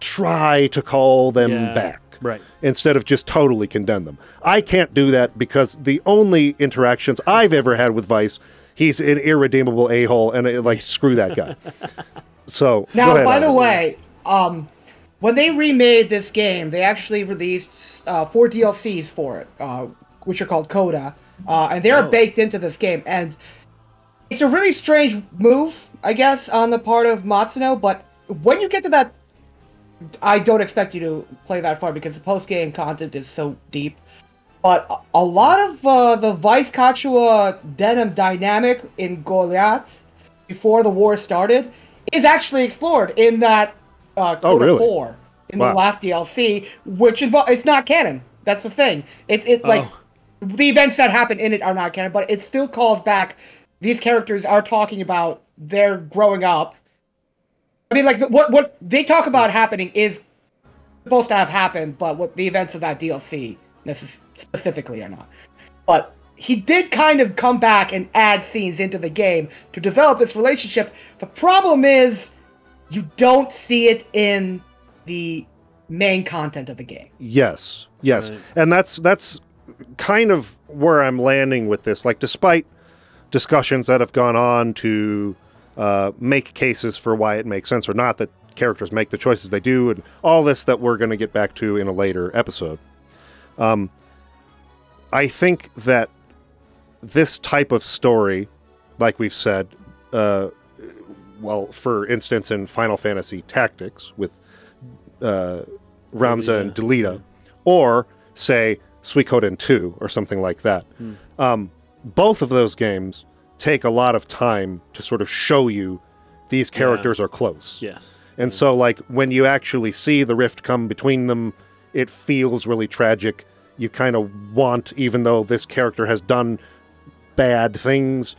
try to call them Yeah, back right. instead of just totally condemn them. I can't do that because the only interactions I've ever had with Vice, he's an irredeemable a hole, and uh, like screw that guy. [LAUGHS] So Now, ahead, by the Adam. way, um, when they remade this game, they actually released uh, four DLCs for it, uh, which are called Coda, uh, and they're Oh. baked into this game. And it's a really strange move, I guess, on the part of Matsuno. But when you get to that, I don't expect you to play that far because the post-game content is so deep. But a- lot of uh, the Vice Kachua Denam dynamic in Goliath before the war started is actually explored in that uh, Oh, really? 4 in Wow. the last DLC, which involves it's not canon. That's the thing. It's it like Oh. The events that happen in it are not canon, but it still calls back. These characters are talking about their growing up. I mean, like what what they talk about happening is supposed to have happened, but what the events of that DLC necess- specifically are not. But he did kind of come back and add scenes into the game to develop this relationship. The problem is you don't see it in the main content of the game. Yes, yes, Right. and that's that's kind of where I'm landing with this. Like, despite discussions that have gone on to uh, make cases for why it makes sense or not that characters make the choices they do, and all this that we're going to get back to in a later episode. Um, I think that this type of story, like we've said, uh, well, for instance, in Final Fantasy Tactics with uh, Ramza and Delita, or say Suikoden 2 or something like that. Um, both of those games take a lot of time to sort of show you these characters are close. Yes. And so, like, when you actually see the rift come between them, it feels really tragic. You kind of want, even though this character has done bad things,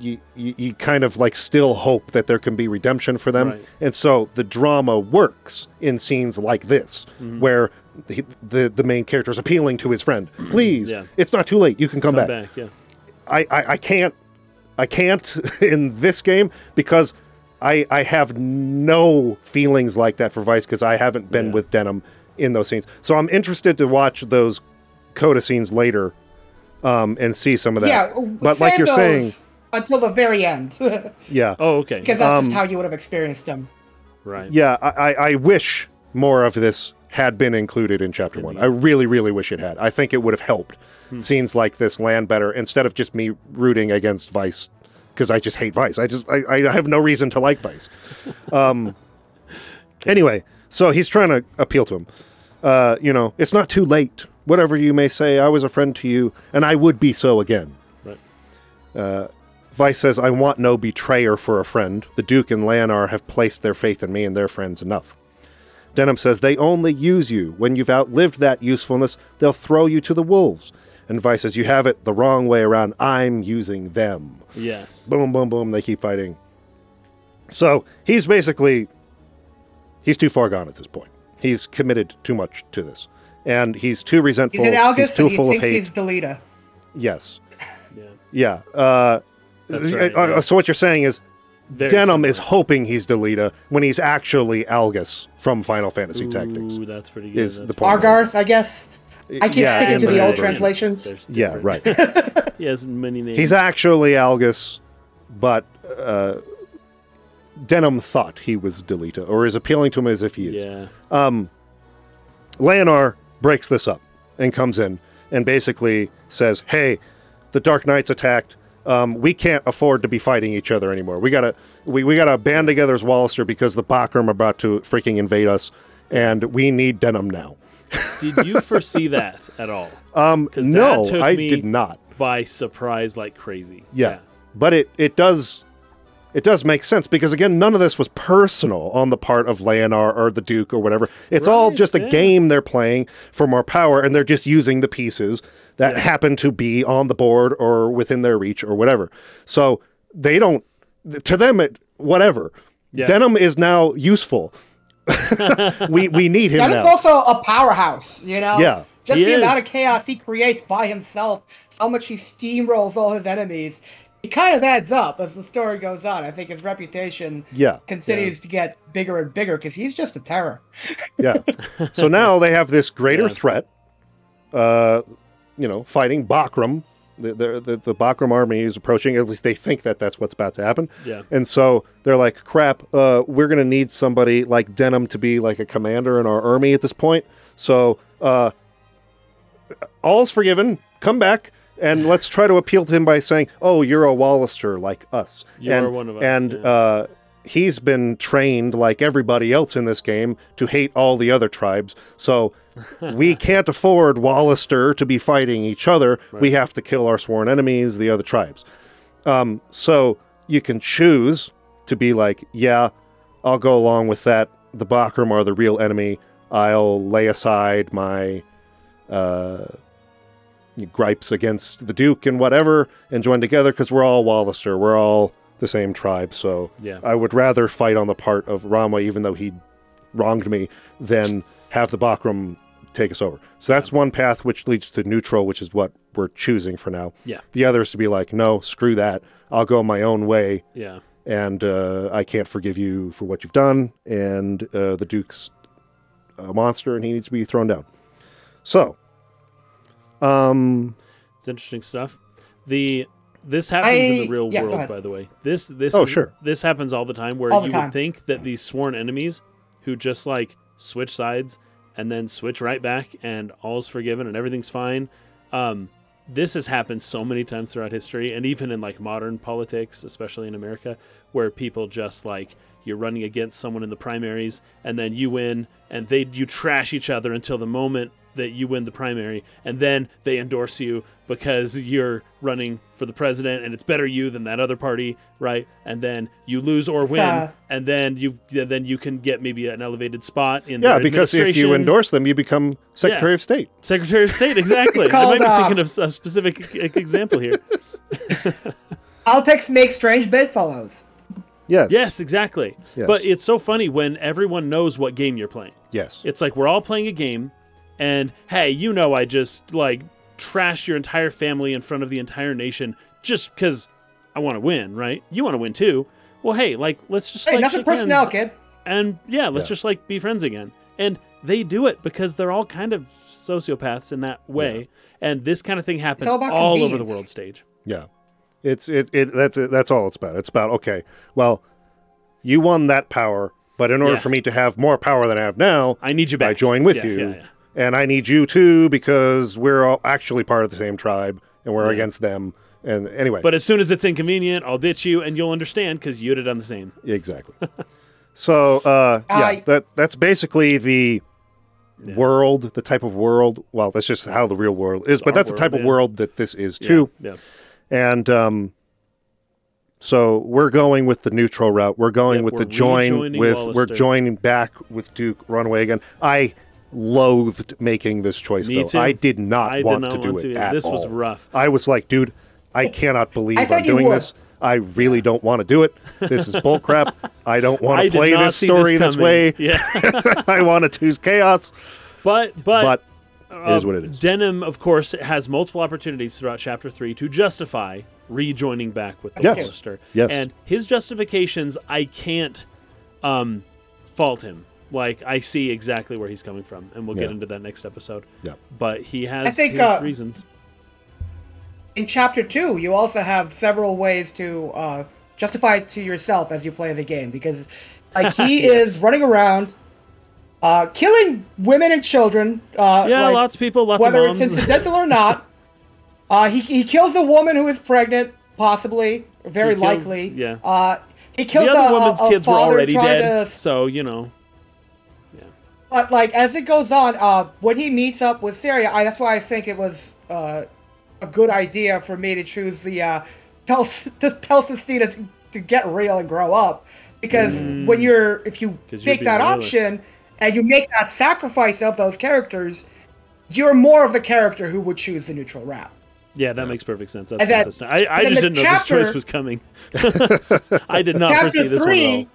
you, you, you kind of like still hope that there can be redemption for them. Right. And so the drama works in scenes like this, Mm-hmm. where the, the the main character is appealing to his friend. [CLEARS THROAT] Please, Yeah. it's not too late. You can come, Come back. back. Yeah. I, I, I can't I can't [LAUGHS] in this game because I I have no feelings like that for Vice because I haven't been Yeah. with Denam in those scenes. So I'm interested to watch those Coda scenes later um, and see some of that. Yeah, but like you're saying, until the very end, [LAUGHS] yeah, Oh, okay. Because that's Um, just how you would have experienced them. right. yeah, I, I, I wish more of this had been included in chapter one. I really, really wish it had. I think it would have helped Hmm. scenes like this land better instead of just me rooting against Vice because I just hate Vice. I just I, I have no reason to like Vice. [LAUGHS] Um, anyway, so he's trying to appeal to him. Uh, you know, it's not too late. Whatever you may say, I was a friend to you, and I would be so again. Right. Uh, Vice says, I want no betrayer for a friend. The Duke and Leonar have placed their faith in me and their friends enough. Denam says, They only use you. When you've outlived that usefulness, they'll throw you to the wolves. And Vice says, You have it the wrong way around. I'm using them. Yes. Boom, boom, boom. They keep fighting. So he's basically, he's too far gone at this point. He's committed too much to this. And he's too resentful. He's an August, too full of thinks hate. he's Delita. Yes. Yeah. Yeah. Uh, That's right, uh, yeah. So what you're saying is Very Denam similar. is hoping he's Delita when he's actually Algus from Final Fantasy Tactics. Ooh, that's pretty good. is That's the point. Argath, I guess. I keep Yeah, sticking to the the old translations. Yeah, right. [LAUGHS] He has many names. he's actually Algus, but uh, Denam thought he was Delita, or is appealing to him as if he is. yeah. Um, Leonar breaks this up and comes in and basically says, "Hey, the Dark Knight's attacked. Um, we can't afford to be fighting each other anymore. We gotta we, we gotta band together as Walister because the Bakram are about to freaking invade us, and we need Denam now. Did you foresee [LAUGHS] that at all? Um, no, I did not. By surprise, like crazy. Yeah. But it, it does it does make sense because again, none of this was personal on the part of Leonar or the Duke or whatever. It's all just a game they're playing for more power and they're just using the pieces that happen to be on the board or within their reach or whatever. So they don't to them it whatever. Yeah. Denam is now useful. [LAUGHS] we we need him And it's now. also a powerhouse, you know? Yeah. Just He the amount of chaos he creates by himself, how much he steamrolls all his enemies. It kind of adds up as the story goes on. I think his reputation Yeah. continues to get bigger and bigger because he's just a terror. Yeah. [LAUGHS] so now they have this greater Yeah. threat, uh, you know, fighting Bakram. The, the, the, the Bakram army is approaching. At least they think that that's what's about to happen. Yeah. And so they're like, crap, uh, we're going to need somebody like Denam to be like a commander in our army at this point. So uh, all's forgiven. Come back. And let's try to appeal to him by saying, "Oh, you're a Walister like us." You and, are one of us, And yeah. uh, he's been trained like everybody else in this game to hate all the other tribes. So we [LAUGHS] can't afford Walister to be fighting each other. We have to kill our sworn enemies, the other tribes. Um, so you can choose to be like, yeah, I'll go along with that. The Bakram are the real enemy. I'll lay aside my uh, gripes against the Duke and whatever and join together because we're all Walister. We're all the same tribe. So Yeah. I would rather fight on the part of Rama, even though he wronged me, than have the Bakram take us over. So that's one path which leads to neutral, which is what we're choosing for now. Yeah. The other is to be like, no, screw that. I'll go my own way, Yeah. and uh, I can't forgive you for what you've done. And uh, the Duke's a monster, and he needs to be thrown down. So, um, It's interesting stuff. The this happens in the real yeah, world, by the way. This this Oh, is- sure. This happens all the time where All the you time. would think that these sworn enemies who just like switch sides and then switch right back and all's forgiven and everything's fine. Um, this has happened so many times throughout history and even in like modern politics, especially in America, where people just like you're running against someone in the primaries and then you win and they you trash each other until the moment that you win the primary and then they endorse you because you're running for the president and it's better you than that other party right and then you lose or win and then you then you can get maybe an elevated spot in the city. yeah, their because if you endorse them, you become Secretary Yes. of State. secretary of state [LAUGHS] exactly i called, might be thinking of a specific example here [LAUGHS] Politics make strange bedfellows. Yes. yes exactly Yes. but it's so funny when everyone knows what game you're playing Yes. It's like we're all playing a game, and hey, you know, I just like trash your entire family in front of the entire nation just because I want to win, right? You want to win too. Well, hey, like let's just Hey, like nothing shake personnel, hands kid. and yeah, let's Yeah. just like be friends again. And they do it because they're all kind of sociopaths in that way, and this kind of thing happens all all over the world stage. Yeah, it's it, it that's that's all it's about. It's about okay, well, you won that power, but in order Yeah. for me to have more power than I have now, I need you back. I join with Yeah, you, yeah, yeah. And I need you too because we're all actually part of the same tribe and we're Yeah. against them. And anyway, But as soon as it's inconvenient, I'll ditch you, and you'll understand because you'd have done the same. exactly. [LAUGHS] so uh, [LAUGHS] yeah, I- that that's basically the Yeah. world, the type of world. Well, that's just how the real world is, but our that's the world, type of world that this is too. Yeah. And um, so we're going with the neutral route. We're going Yep, with we're the join rejoining with we're joining back with Duke Ronwey again. I loathed making this choice Me though. too. I did not I did want not to do want it to. at This was rough. I was like, dude, I cannot believe I I'm doing this. I really don't want to do it. This is bullcrap. I don't want [LAUGHS] to play this story this, coming. way. [LAUGHS] Yeah. [LAUGHS] I want to choose chaos. But but, But it is what it is. Denam, of course, has multiple opportunities throughout Chapter Three to justify rejoining back with the Yes. Walister. Yes. And his justifications, I can't um, fault him. Like I see exactly where he's coming from, and we'll get into that next episode. Yeah. But he has I think, his uh, reasons. In chapter two, you also have several ways to uh, justify it to yourself as you play the game because, like, he [LAUGHS] Yes. is running around, uh, killing women and children. Uh, Yeah, like, lots of people, lots whether of it's moms. incidental or [LAUGHS] not. Uh, he, he kills a woman who is pregnant. possibly, very He kills- likely. yeah. Uh, he kills the other a- woman's a, a kids were already dead, to so you know. But like as it goes on, uh, when he meets up with Cerya, I, that's why I think it was uh, a good idea for me to choose the uh, tell [LAUGHS] to tell Sistina to, to get real and grow up, because when you're if you're make that realist. option and you make that sacrifice of those characters, you're more of the character who would choose the neutral route. Yeah, that makes perfect sense. That's And then- consistent. I, I just didn't know this choice was coming. [LAUGHS] [LAUGHS] I did not foresee Chapter this one at all. three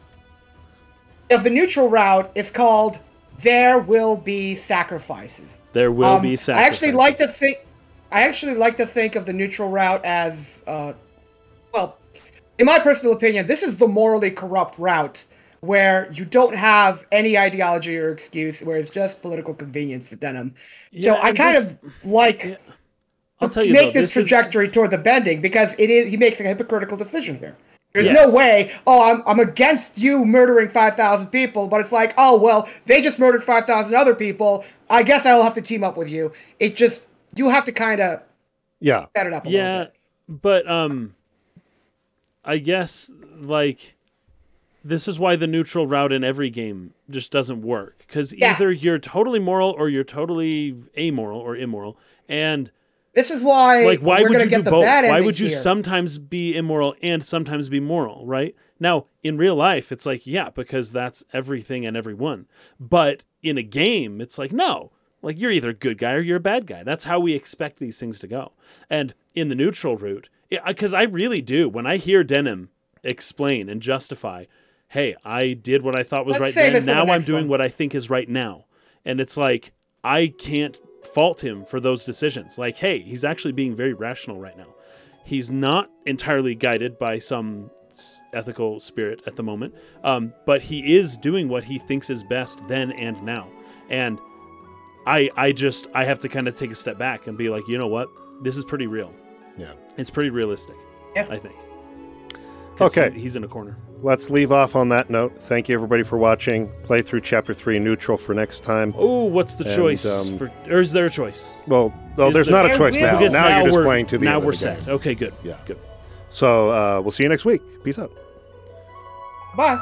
of the neutral route is called "There Will Be Sacrifices." There will Um, be I sacrifices. actually like to think. I actually like to think of the neutral route as, uh, well, in my personal opinion, this is the morally corrupt route where you don't have any ideology or excuse, where it's just political convenience for Denam. Yeah, so I kind this- of like I'll tell you make though, this, this is- trajectory toward the bending because it is he makes a hypocritical decision here. There's Yes. no way, oh, I'm, I'm against you murdering 5,000 people, but it's like, oh, well, they just murdered 5,000 other people. I guess I'll have to team up with you. It just, you have to kind of Yeah. set it up a little yeah, but um, I guess like this is why the neutral route in every game just doesn't work because Yeah. either you're totally moral or you're totally amoral or immoral, and This is why like why we're would you do both? why would you here. sometimes be immoral and sometimes be moral right? Now in real life it's like yeah because that's everything and everyone. But in a game it's like no. Like you're either a good guy or you're a bad guy. That's how we expect these things to go. And in the neutral route because i really do. When i hear denam explain and justify hey i did what i thought was Let's right then for the now i'm doing one. what i think is right now. And it's like i can't fault him for those decisions. Like hey he's actually being very rational right now. He's not entirely guided by some ethical spirit at the moment um, but he is doing what he thinks is best then and now. And i i just i have to kind of take a step back and be like you know what? This is pretty real. Yeah. it's pretty realistic Yeah. i think. 'Cause Okay. he- he's in a corner Let's leave off on that note. Thank you, everybody, for watching. Play through Chapter 3 neutral for next time. oh what's the And, choice um, for or is there a choice Well, oh, there's there- not a choice will- now. Now, you're just playing to the now end we're of game. set okay good Yeah. good So uh, we'll see you next week. Peace out. Bye.